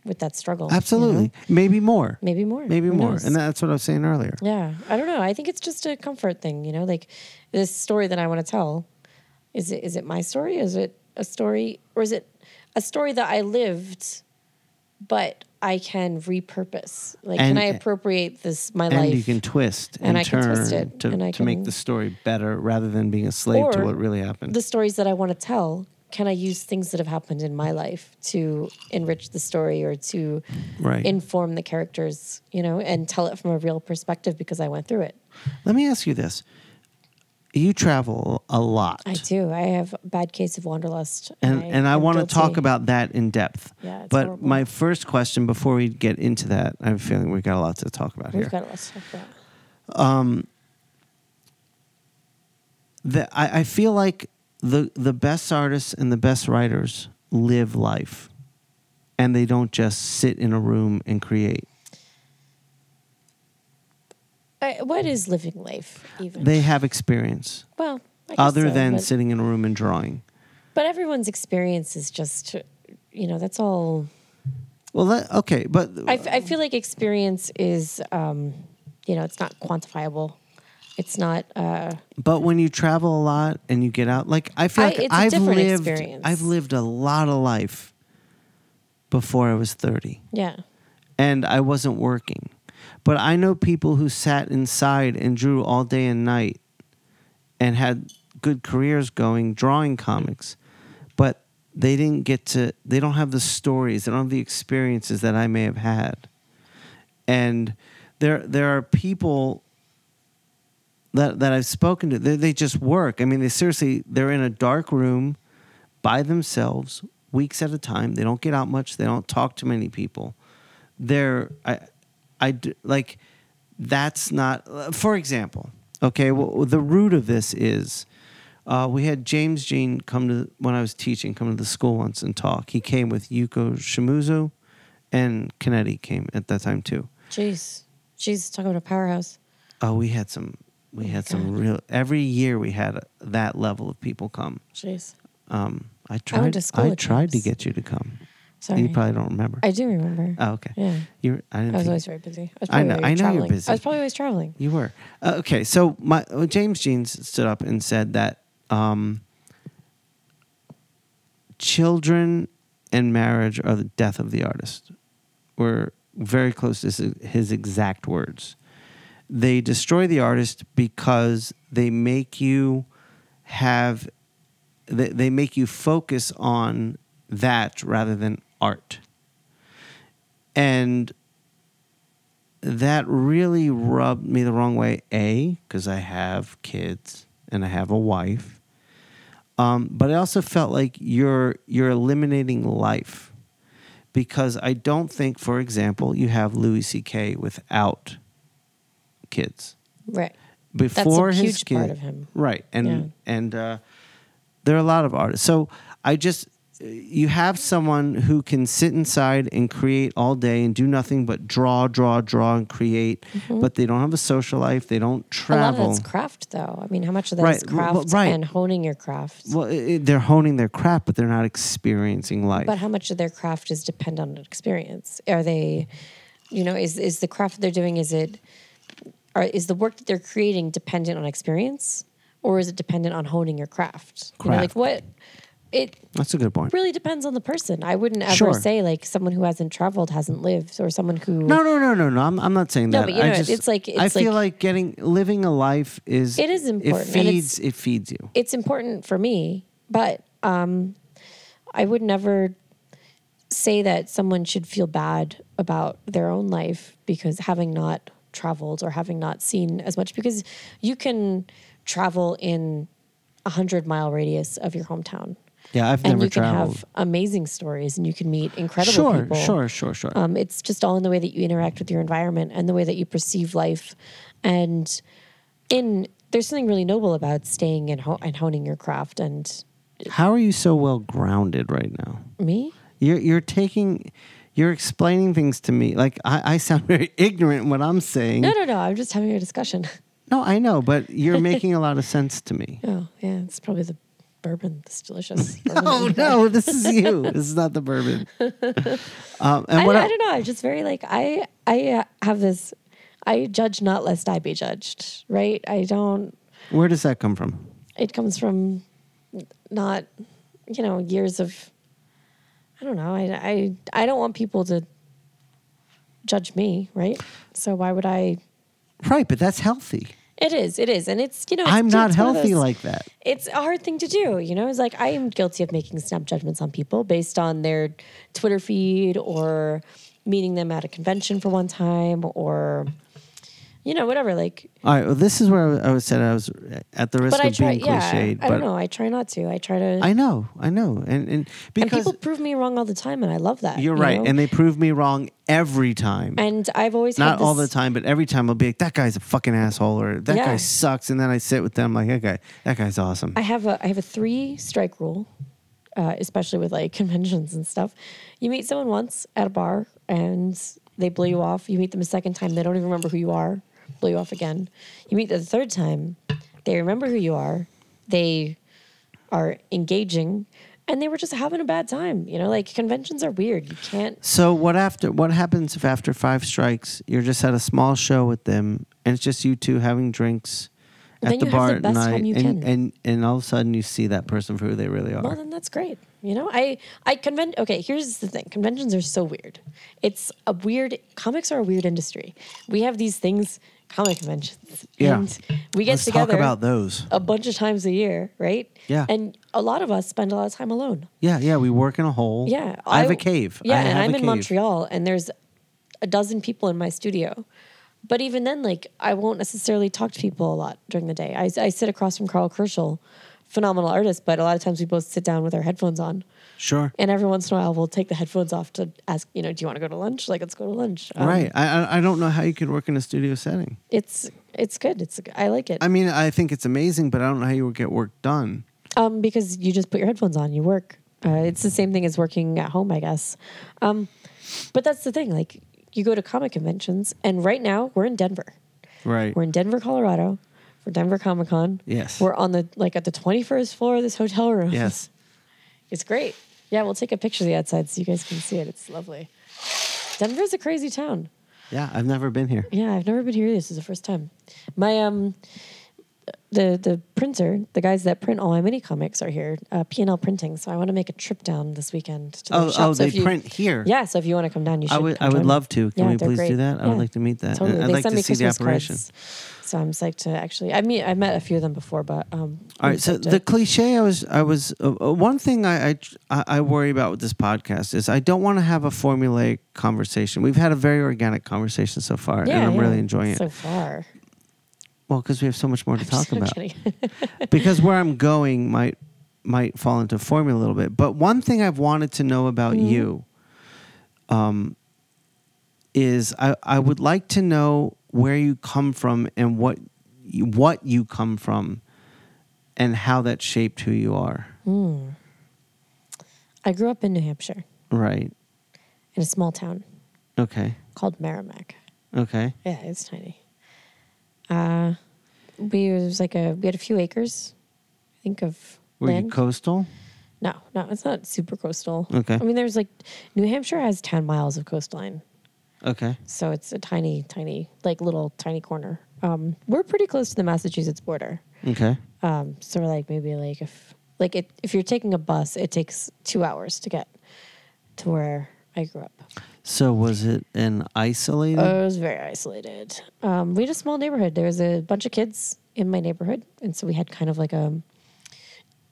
with that struggle. you know? Absolutely. Maybe more. Maybe more. Maybe Who more. knows? And that's what I was saying earlier. Yeah, I don't know. I think it's just a comfort thing, you know. Like this story that I want to tell, is it is it my story? Is it a story, or is it a story that I lived, but I can repurpose? Like, And- can I appropriate this my And life? you can twist and, And I can turn twist it, to, and to make the story better rather than being a slave to what really happened. the stories that I want to tell. Can I use things that have happened in my life to enrich the story or to right. inform the characters, you know, and tell it from a real perspective because I went through it? Let me ask you this. You travel a lot. I do. I have a bad case of wanderlust. and and I am want to talk about that in depth. Yeah, but horrible. my first question before we get into that, I have a feeling we got a lot to talk about We've here. got a lot to talk about. Um, the, I, I feel like the the best artists and the best writers live life, and they don't just sit in a room and create. I, what is living life even? They have experience well, other so, than but, sitting in a room and drawing. but everyone's experience is just, you know, that's all. Well, that, okay, but I, I feel like experience is, um, you know, it's not quantifiable. It's not. Uh, but when you travel a lot and you get out, like I feel I- like I've lived, experience. I've lived a lot of life before I was thirty. yeah, and I wasn't working. But I know people who sat inside and drew all day and night and had good careers going drawing comics, but they didn't get to, they don't have the stories, they don't have the experiences that I may have had. And there, there are people that, that I've spoken to, they, they just work. I mean, they seriously, they're in a dark room by themselves, weeks at a time. They don't get out much, they don't talk to many people they're I, I d- like that's not for example okay well the root of this is uh, we had James Jean come to when I was teaching come to the school once and talk. He came with Yuko Shimizu and Kennedy came at that time too. Jeez, jeez, talking about a powerhouse. oh we had some we Oh had some God. real every year we had that level of people come. Jeez, um, I tried I with tried to get you to come sorry. you probably don't remember I do remember. oh okay yeah, you I didn't I was think- always very busy. I was I know- I know you're busy. I was probably always traveling. You were uh, okay. So my uh, James Jeans stood up and said that um, children and marriage are the death of the artist. Were very close to his, his exact words. They destroy the artist because they make you have they, they make you focus on that rather than art. And that really rubbed me the wrong way. A, because I have kids and I have a wife. Um, but I also felt like you're you're eliminating life because I don't think, for example, you have Louis C.K. without kids. Right. Before That's a his huge kid, part of him. right? And Yeah. and uh, there are a lot of artists. So I just you have someone who can sit inside and create all day and do nothing but draw, draw, draw, and create, but they don't have a social life. They don't Mm-hmm. A lot of travel. that's craft, though. I mean, how much of that is Right, well, craft right. and honing your craft? well, i i- they're honing their craft, but they're not experiencing life. But how much of their craft is dependent on experience? Are they, you know, is is the craft that they're doing? Is it, are is the work that they're creating dependent on experience, or is it dependent on honing your craft? You know, like what? It That's a good point. really depends on the person. I wouldn't ever Sure. say like someone who hasn't traveled hasn't lived, or someone who No, no, no, no, no. I'm, I'm not saying No, that. but you I know, just, it's like- I feel like- like getting living a life is It is important, It feeds. It feeds you. it's important for me, but um, I would never say that someone should feel bad about their own life because having not traveled or having not seen as much because you can travel in a hundred mile radius of your hometown Yeah, I've and never you can have amazing stories and you can meet incredible Sure, people. sure, sure, sure. Um, it's just all in the way that you interact with your environment and the way that you perceive life. And in there's something really noble about staying and, ho- and honing your craft. And How are you so well grounded right now? me, You're you're taking, you're explaining things to me. Like I, I sound very ignorant in what I'm saying. no, no, no. I'm just having a discussion. No, I know, but you're making a lot of sense to me. Oh, yeah, it's probably the bourbon. It's delicious. bourbon Oh no, this is you. this is not the bourbon. Um, and I, what I I, don't know. I'm just very like I I uh, have this. I judge not lest I be judged. Right? I don't. where does that come from? It comes from not, you know, years of. I don't know. I I I don't want people to judge me. Right? So why would I? Right, but that's healthy. It is. It is, and it's you know. It's, I'm not healthy those- like that. it's a hard thing to do. You know, it's like I am guilty of making snap judgments on people based on their Twitter feed or meeting them at a convention for one time or, you know, whatever. Like, All right, well, this is where I was said I was at the risk but I of try, being yeah, cliched. I don't know. I try not to. I try to, I know, I know, and and because and people prove me wrong all the time, and I love that. you're you right, know? and they prove me wrong every time. and I've always Not had all the time, but every time I'll be like, "That guy's a fucking asshole," or "That Yeah. guy sucks," and then I sit with them like, "That guy, that guy's awesome." I have a I have a three strike rule, uh, especially with like conventions and stuff. You meet someone once at a bar and they blow you off. You meet them a second time, they don't even remember who you are. Blow you off again. You meet them the third time, they remember who you are. They are engaging, and they were just having a bad time. You know, like conventions are weird. You can't. So what after what happens if after five strikes you're just at a small show with them and it's just you two having drinks at Then the you have bar the at best night and, can. and and all of a sudden you see that person for who they really are. Well, then that's great. You know, I I convent. Okay, here's the thing: conventions are so weird. It's a weird. Comics are a weird industry. We have these things, comic conventions, Yeah. and we get Let's together talk about those. a bunch of times a year, right? Yeah. And a lot of us spend a lot of time alone. Yeah, yeah, we work in a hole. Yeah, I have a cave. Yeah, I and I'm in cave. Montreal, and there's a dozen people in my studio. But even then, like I won't necessarily talk to people a lot during the day. I, I sit across from Karl Kerschl, phenomenal artist, but a lot of times we both sit down with our headphones on. Sure. And every once in a while, we'll take the headphones off to ask, you know, do you want to go to lunch? Like, let's go to lunch. Um, right. I I- I don't know how you could work in a studio setting. It's it's good. It's I like it. I mean, I think it's amazing, but I don't know how you would get work done. Um, because you just put your headphones on, you work. Uh, it's the same thing as working at home, I guess. Um, but that's the thing. Like, you go to comic conventions, and right now we're in Denver. Right. We're in Denver, Colorado, for Denver Comic Con. Yes. We're on the like at the twenty first floor of this hotel room. yes. It's great. Yeah, we'll take a picture of the outside so you guys can see it. It's lovely. Denver's a crazy town. Yeah, I've never been here. Yeah, I've never been here. This is the first time. My um, the the printer, the guys that print all my mini comics are here. Uh, P and L Printing. So I want to make a trip down this weekend to the Oh, shop. oh, So they you- print here. Yeah, so if you want to come down, you should. I would. I would love to. Can Yeah, we please great. do that? I would like to meet that. Totally. I'd they like send to me see the Christmas operation. cards. So I'm psyched to actually. I mean, I met a few of them before, but um. All So psyched to- the cliche I was, I was, uh, uh, one thing I, I, I worry about with this podcast is I don't want to have a formulaic conversation. We've had a very organic conversation so far, yeah, and I'm yeah, really enjoying it. so far. Well, because we have so much more to I'm talk so about. because where I'm going might might fall into formula a little bit. But one thing I've wanted to know about Mhm. you, um, is I, I would like to know where you come from and what you, what you come from, and how that shaped who you are. Hmm. I grew up in New Hampshire Right. in a small town Okay. called Merrimack. Okay. Yeah, it's tiny. Uh, we was like a we had a few acres, I think of Were land. you coastal? no, no, it's not super coastal. Okay. I mean, there's like New Hampshire has ten miles of coastline, Okay. so it's a tiny, tiny, like little tiny corner. Um, we're pretty close to the Massachusetts border. Okay. Um, so we're like maybe like if like it, if you're taking a bus, it takes two hours to get to where I grew up. So was it an isolated? Uh, it was very isolated. Um, we had a small neighborhood. There was a bunch of kids in my neighborhood, and so we had kind of like a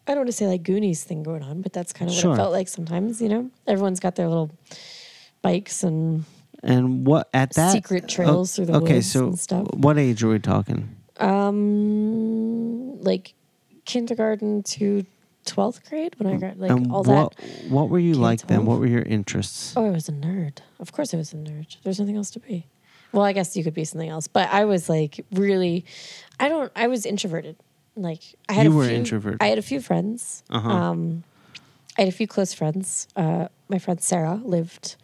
I don't want to say like Goonies thing going on, but that's kind of what Sure. it felt like sometimes. You know, everyone's got their little bikes and And what at that Secret trails through the okay, woods so and stuff. what age are we talking? um like kindergarten to twelfth grade when I got like and all what that. what were you like then? What were your interests? Oh, I was a nerd. Of course, I was a nerd. There's nothing else to be. Well, I guess you could be something else, but I was like really. I don't. I was introverted. Like I had You a were few, introverted. I had a few friends. Uh-huh. Um, I had a few close friends. Uh, my friend Sarah lived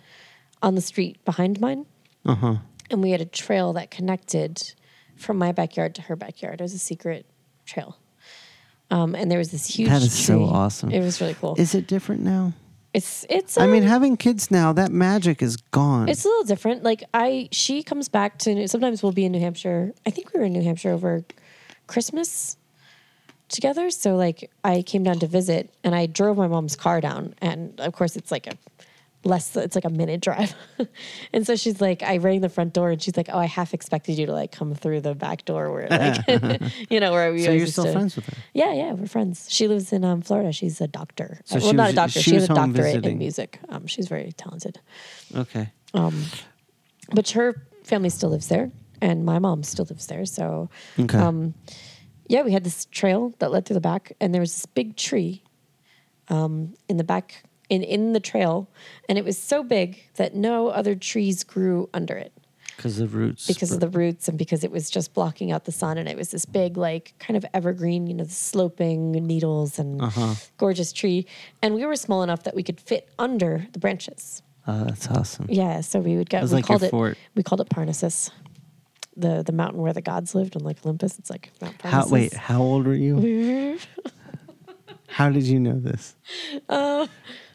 on the street behind mine, Uh huh. and we had a trail that connected from my backyard to her backyard. It was a secret trail. Um, and there was this huge. That is so awesome. It was really cool. Is it different now? it's it's. I mean, um, having kids now, that magic is gone. It's a little different. Like I, she comes back to. Sometimes we'll be in New Hampshire. I think we were in New Hampshire over Christmas together. So like I came down to visit, and I drove my mom's car down, and of course it's like a less. It's like a minute drive, and so she's like, I rang the front door, and she's like, Oh, I half expected you to like come through the back door where like, you know, where we. so you're still to- friends with her? Yeah, yeah, we're friends. She lives in um, Florida. She's a doctor. So Uh, well, not was- a doctor. she She, has a doctorate visiting. in music. Um, she's very talented. Okay. Um, but her family still lives there, and my mom still lives there. So, Okay. um, yeah, we had this trail that led through the back, and there was this big tree um, in the back in in the trail, and it was so big that no other trees grew under it Because of roots. because of the roots and because it was just blocking out the sun, and it was this big like kind of evergreen, you know, the sloping needles and Uh-huh. gorgeous tree, and we were small enough that we could fit under the branches. Oh, that's awesome. Yeah, so we would get. was we like called your it. fort. We called it Parnassus, the the mountain where the gods lived on like Olympus. It's like Mount How wait? How old were you? how did you know this?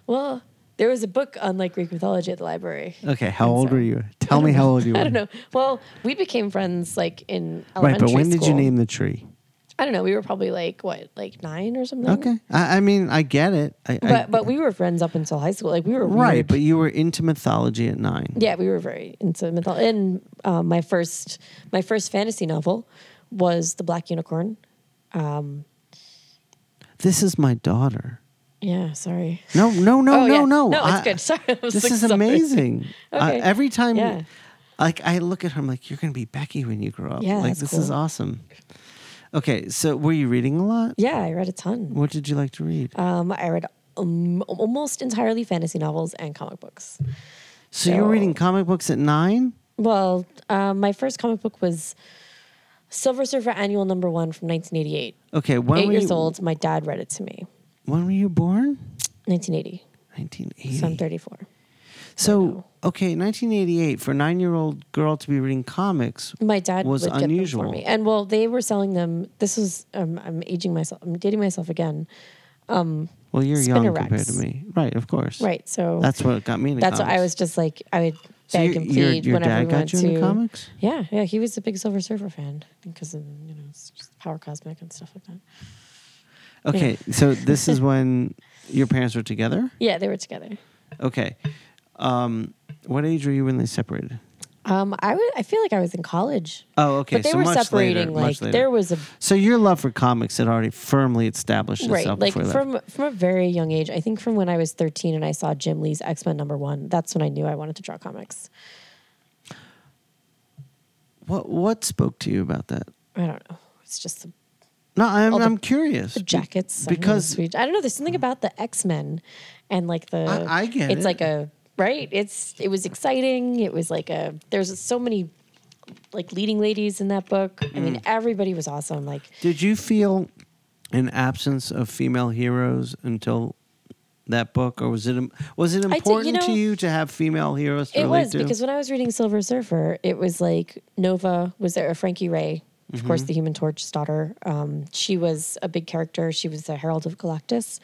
Well, there was a book on like Greek mythology at the library. Okay, how And old so- were you? Tell me how old you were. I don't know. Well, we became friends like in elementary Right, but when did you name the tree? I don't know. We were probably like what, like nine or something. Okay, I, I mean, I get it. I, I- But but we were friends up until high school. Like we were right, weird. but you were into mythology at nine. yeah, we were very into mythology. And um, my first my first fantasy novel was The Black Unicorn. This is my daughter. Yeah, sorry. No, no, no, Oh, no, yeah. no. No, it's good. Sorry. This like, is sorry. amazing. I- Okay. every time, Yeah. like I look at her, I'm like, "You're gonna be Becky when you grow up." Yeah, like this is awesome. Okay, so were you reading a lot? Yeah, I read a ton. What did you like to read? Um, I read um, almost entirely fantasy novels and comic books. so you were reading comic books at nine? Well, um, my first comic book was Silver Surfer Annual Number One from 1988. Okay, when Eight years you, old. My dad read it to me. When were you born? 1980. 1980. So I'm 34. So, okay, 1988 for a nine-year-old girl to be reading comics. My dad Was would get them unusual. for me, and well, they were selling them. This was um, I'm aging myself. I'm dating myself again. Well, you're young compared racks. to me, right? Of course, Right. So That's what got me into that's what I was just like. I would So beg your- and your- plead your whenever dad we got went you to comics? Yeah, yeah, he was a big Silver Surfer fan because of you know it's just Power Cosmic and stuff like that. Okay, so this is when your parents were together. Yeah, they were together. Okay, um, what age were you when they separated? Um, I would. I feel like I was in college. Oh, okay, but they so were much separating. later, like there was a So your love for comics had already firmly established right, itself like before that. from from a very young age. I think from when I was thirteen and I saw Jim Lee's X Men number one. That's when I knew I wanted to draw comics. What what spoke to you about that? I don't know. It's just the, No, I'm the- I'm curious the jackets I because. I don't know. There's something about the X Men, and like the I- I get it's it. like a right. It's it was exciting. It was like a there's so many like leading ladies in that book. I Mm. mean, everybody was awesome. Like Did you feel an absence of female heroes until that book, or was it was it you important to you to have female heroes to It was to? because when I was reading Silver Surfer, it was like Nova was there, a Frankie Raye, of Mm-hmm. course, the Human Torch's daughter. Um, she was a big character. She was the Herald of Galactus.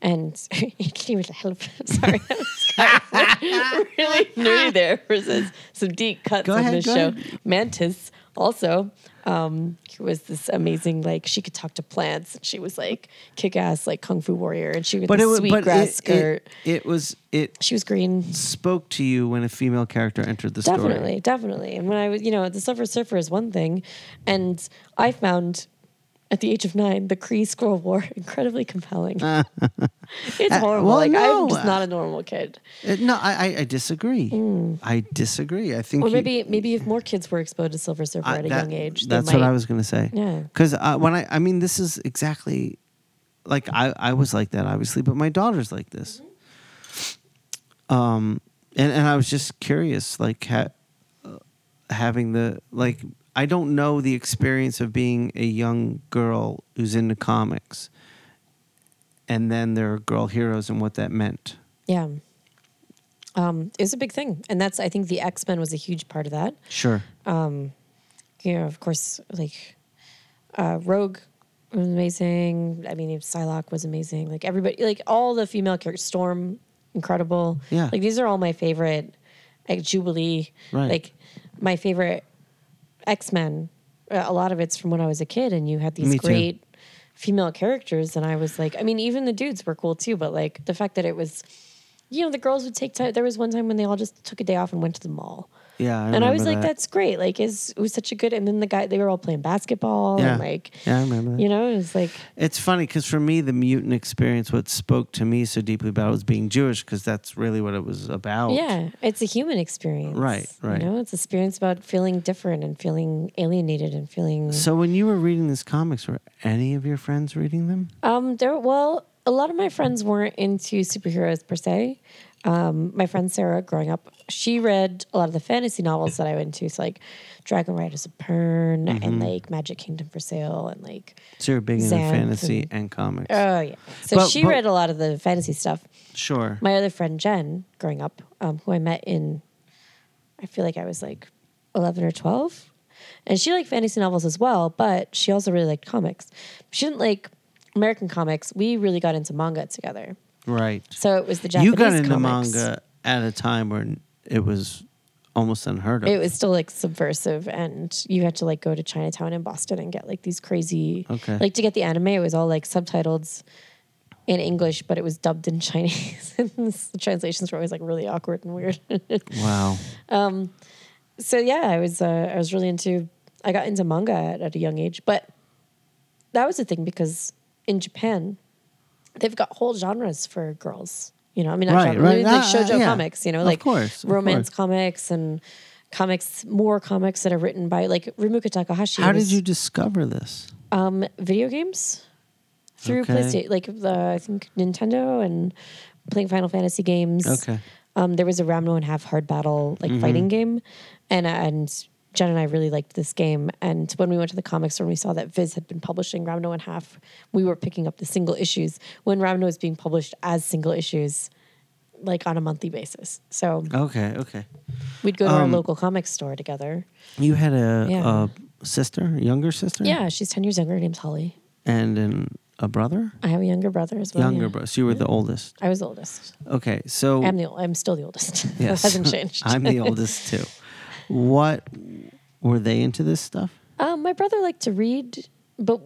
And can even help. Sorry, I was kind of really nerdy there for some, some deep cuts Go on ahead, this show. ahead. Mantis also um, who was this amazing, like she could talk to plants. And she was like kick ass, like kung fu warrior, and she was but the it was sweet but grass it, skirt. it, it was it she was green. spoke to you when a female character entered the story. Definitely, definitely. And when I was, you know, the Silver Surfer is one thing, and I found at the age of nine, the Kree-Skrull War, incredibly compelling. it's horrible. Uh, well, like no, I'm just uh, not a normal kid. Uh, no, I, I, disagree. I disagree. I think Mm. Or you- maybe maybe if more kids were exposed to Silver Surfer at a that- young age, That's what I was going to say. Yeah. Because uh, when I, I mean, this is exactly like I, I was like that, obviously, but my daughter's like this. Um, and, and I was just curious, like ha- uh, having the like I don't know the experience of being a young girl who's into comics, and then there are girl heroes and what that meant. Yeah. Um, it was a big thing, and that's I think the X Men was a huge part of that. Sure. you know, of course, like uh, Rogue was amazing. I mean, Psylocke was amazing. Like everybody, like all the female characters, Storm, incredible. Yeah. Like these are all my favorite. Like Jubilee, Right. like my favorite X Men. Uh, a lot of it's from when I was a kid, and you had these Me too. great female characters, and I was like, I mean, even the dudes were cool too, but like the fact that it was. You know, the girls would take time. There was one time when they all just took a day off and went to the mall Yeah. I and I was like, that. "That's great! Like, is it was such a good." And then the guy, they were all playing basketball, Yeah. and like, Yeah, I remember that. you know, it was like, It's funny because for me, the mutant experience, what spoke to me so deeply about it was being Jewish because that's really what it was about. yeah, it's a human experience, Right, right. You know, it's experience about feeling different and feeling alienated and feeling. So when you were reading these comics, were any of your friends reading them? Um, there, well, a lot of my friends weren't into superheroes per se. Um, my friend Sarah, growing up, she read a lot of the fantasy novels that I went to, so like Dragon Riders of Pern Mm-hmm. and like Magic Kingdom for Sale and like So you're big into fantasy and- and comics. oh yeah. So But- she but- read a lot of the fantasy stuff. sure. my other friend Jen, growing up, um, who I met in, I feel like I was like eleven or twelve, and she liked fantasy novels as well, but she also really liked comics. She didn't like American comics. We really got into manga together, right. so it was the Japanese You got into comics. manga at a time when it was almost unheard of. It was still like subversive, and you had to like go to Chinatown in Boston and get like these crazy, Okay. like to get the anime. It was all like subtitled in English, but it was dubbed in Chinese, and the translations were always like really awkward and weird. wow. Um, so yeah, I was uh, I was really into I got into manga at, at a young age, but that was the thing because in Japan they've got whole genres for girls. You know, I mean, not Right, genre, right. like Ah, shoujo yeah. comics. You know, Of like course, of romance course. comics and comics, more comics that are written by like Rumiko Takahashi. How was, did you discover this? um video games through Okay. PlayStation, like the I think Nintendo and playing Final Fantasy games. Okay. Um, there was a Ranma and Half hard battle like fighting game, and and Jen and I really liked this game. And when we went to the comics store and we saw that Viz had been publishing Ranma and Half, we were picking up the single issues when Ranma was being published as single issues, like on a monthly basis. So Okay. Okay. we'd go to our Um, local comic store together. You had a, Yeah. a sister, a younger sister? Yeah, she's ten years younger. Her name's Holly. And an, a brother? I have a younger brother as well. younger yeah. brother. So you were the oldest. I was the oldest. Okay. So I'm the I'm still the oldest. Yes. hasn't changed. I'm the oldest too. What were they into this stuff? Um, my brother liked to read, but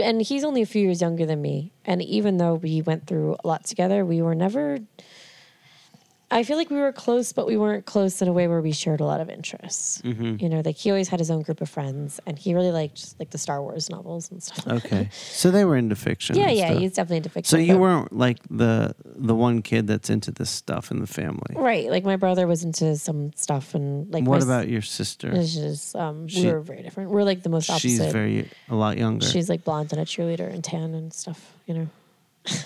and he's only a few years younger than me. And even though we went through a lot together, we were never. I feel like we were close, but we weren't close in a way where we shared a lot of interests. Mm-hmm. You know, like he always had his own group of friends, and he really liked like the Star Wars novels and stuff. Okay. So they were into fiction. Yeah, yeah, stuff. he's definitely into fiction. So you weren't like the the one kid that's into this stuff in the family. right. Like my brother was into some stuff, and like what my about your sister? It's just um, She- we were very different. We're like the most opposite. She's very a lot younger. She's like blonde and a cheerleader and tan and stuff. You know,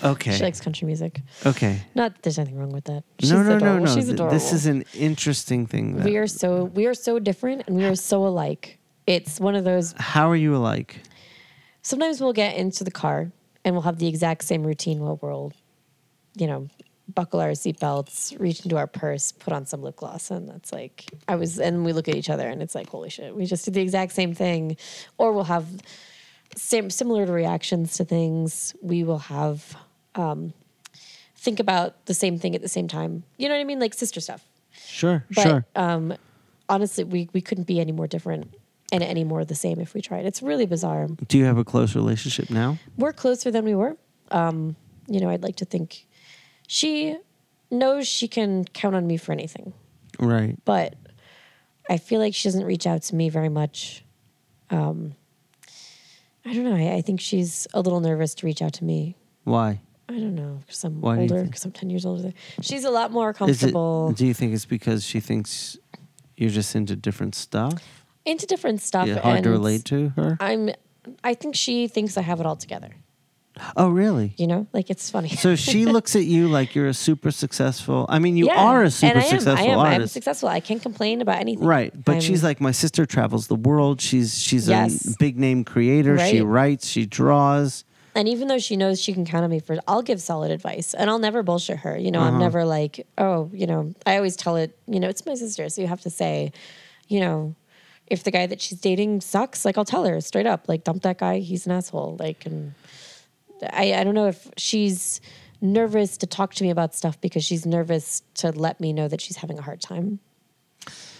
okay. she likes country music. okay. Not that there's anything wrong with that. She's no, no, no, adorable. no. She's adorable. This is an interesting thing. That, we are so we are so different and we are so alike. It's one of those. How are you alike? Sometimes we'll get into the car and we'll have the exact same routine where we'll, you know, buckle our seatbelts, reach into our purse, put on some lip gloss, and that's like I was. And we look at each other and it's like holy shit, we just did the exact same thing. Or we'll have same similar to reactions to things. We will have um, think about the same thing at the same time. You know what I mean? Like sister stuff. Sure, But sure. um, honestly, we, we couldn't be any more different and any more the same if we tried. It's really bizarre. Do you have a close relationship now? We're closer than we were. Um, you know, I'd like to think she knows she can count on me for anything, Right. but I feel like she doesn't reach out to me very much. Um, I don't know. I, I think she's a little nervous to reach out to me. Why? I don't know because I'm Why do you older. think- Because I'm ten years older. She's a lot more Is it? comfortable Do you think it's because she thinks you're just into different stuff? into different stuff. Yeah, hard to and relate to her. I'm. I think she thinks I have it all together. Oh, really? You know, like it's funny. So she looks at you like you're a super successful. I mean, you Yeah, are a and super I am. successful I am. I'm successful. I can't complain about anything. Right, but I'm- she's like my sister travels the world. She's she's Yes. a big name creator. She writes, she draws. And even though she knows she can count on me for, I'll give solid advice, and I'll never bullshit her. You know, Uh-huh. I'm never like, oh, you know, I always tell it. You know, it's my sister, so you have to say, you know, if the guy that she's dating sucks, like I'll tell her straight up, like dump that guy. He's an asshole. Like, and I, I don't know if she's nervous to talk to me about stuff because she's nervous to let me know that she's having a hard time.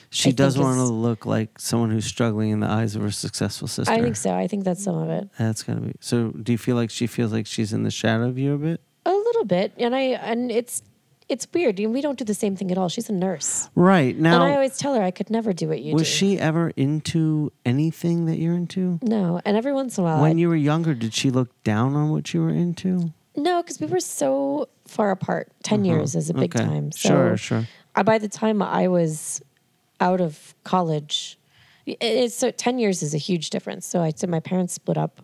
She I does want to look like someone who's struggling in the eyes of her successful sister. I think so. I think that's some of it. That's gotta be. So, do you feel like she feels like she's in the shadow of you a bit? A little bit, and I and it's it's weird. We don't do the same thing at all. She's a nurse. Right Now And I always tell her I could never do what you was do. she ever into anything that you're into? No, and every once in a while, when I- you were younger, did she look down on what you were into? no, because we were so far apart. 10 years is a big Uh-huh. Okay. time. So Sure, sure. I, by the time I was out of college, it- it's so ten years is a huge difference. So I said my parents split up,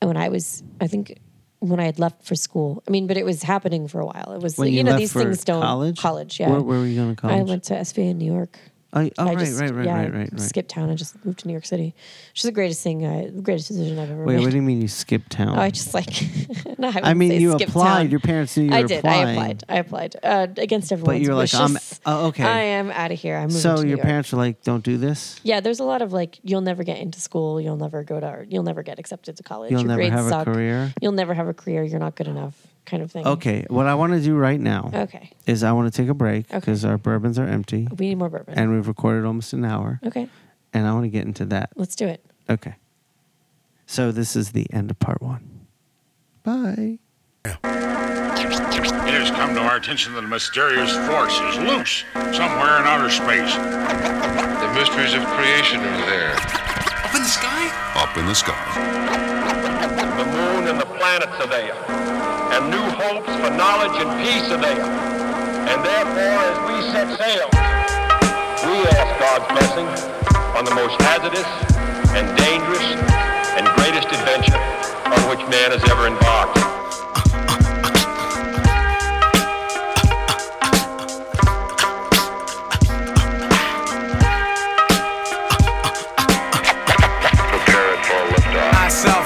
and when I was, I think. When I had left for school, I mean, but it was happening for a while. It was, When you, know, these things don't college? college. Yeah, Where, where were you going to college? I went to SVA in New York. Oh, oh, I right, just, right, right, yeah, right, right, right. Skipped town and just moved to New York City. Which is the greatest thing, uh, the greatest decision I've ever made. Wait, made. what do you mean you skipped town? Oh, I just like. no, I, I mean, you applied. town. Your parents knew you were I did. applying. I applied. I applied uh, against everyone's But you're like, I'm- oh, okay. I am out of here. I'm moving So your parents were like, "Don't do this. Yeah, there's a lot of like, you'll never get into school. You'll never go to art. You'll never get accepted to college. You'll Your never grades have suck. a career." You'll never have a career. You're not good enough, kind of thing. Okay, what I want to do right now Okay. is I want to take a break Okay. because our bourbons are empty We need more bourbon. and we've recorded almost an hour, okay. and I want to get into that. Let's do it. Okay. So this is the end of part one. Bye. It has come to our attention that a mysterious force is loose somewhere in outer space. The mysteries of creation are there. Up in the sky? Up in the sky. The moon and the planets are there. And new hopes for knowledge and peace are there. And therefore, as we set sail, we ask God's blessing on the most hazardous and dangerous and greatest adventure on which man has ever embarked.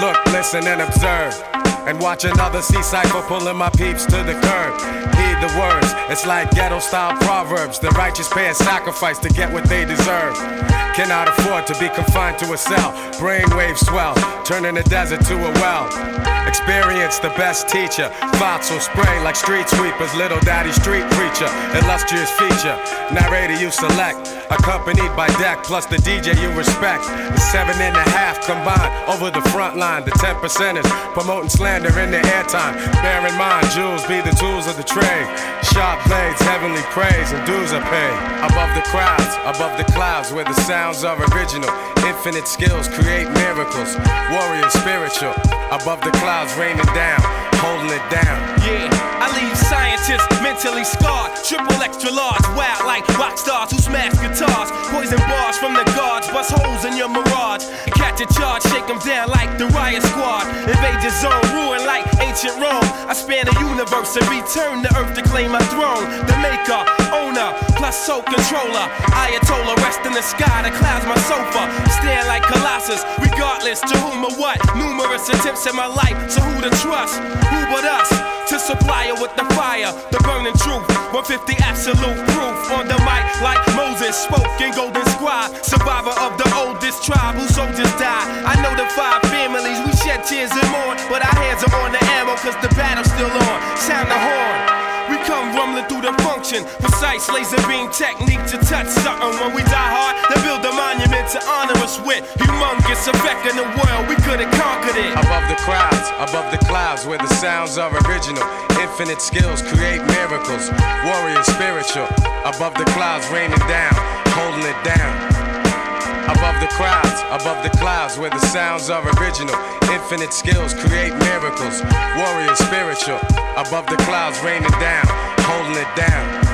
Look, listen, and observe. And watch another sea cipher pulling my peeps to the curb. Heed the words, it's like ghetto style proverbs. The righteous pay a sacrifice to get what they deserve. Cannot afford to be confined to a cell. Brainwaves swell, turning the desert to a well. Experience the best teacher. Thoughts will spray like street sweepers. Little daddy street preacher. Illustrious feature. Narrator you select. Accompanied by deck plus the DJ you respect. The seven and a half combined over the front line. The ten percenters promoting slander in the airtime. Bear in mind, jewels be the tools of the trade. Sharp blades, heavenly praise, and dues are paid. Above the crowds, above the clouds, where the sounds are original. Infinite skills create miracles. Warrior spiritual. Above the clouds, raining down, holding it down. Yeah, I leave scientists mentally scarred. Triple extra large, wild like rock stars who smash guitars. Poison bars from the guards, bust holes in your mirage. Catch a charge, shake them down like the riot squad. Invade your zone, ruin like ancient Rome. I span the universe and return to earth to claim my throne. The maker, owner, plus soul controller. Ayatollah, rest in the sky, the clouds my sofa. Stand like Colossus, regardless to whom or what. Numerous attempts in my life, so who to trust? Who but us to supply her with the fire, the burning truth? 150 absolute proof on the mic like Moses spoke in Golden Squad. Survivor of the oldest tribe whose soldiers died. I know the five families, we shed tears and mourn, but our hands are on the ammo cause the battle's still on. Sound the horn function. Precise laser beam technique to touch something. When we die hard, they build a monument to honor us with. Humongous effect in the world, we could have conquered it. Above the crowds, above the clouds, where the sounds are original. Infinite skills create miracles. Warrior spiritual. Above the clouds, raining down, holding it down. Above the crowds, above the clouds, where the sounds are original. Infinite skills create miracles. Warrior spiritual. Above the clouds, raining down, holding it down.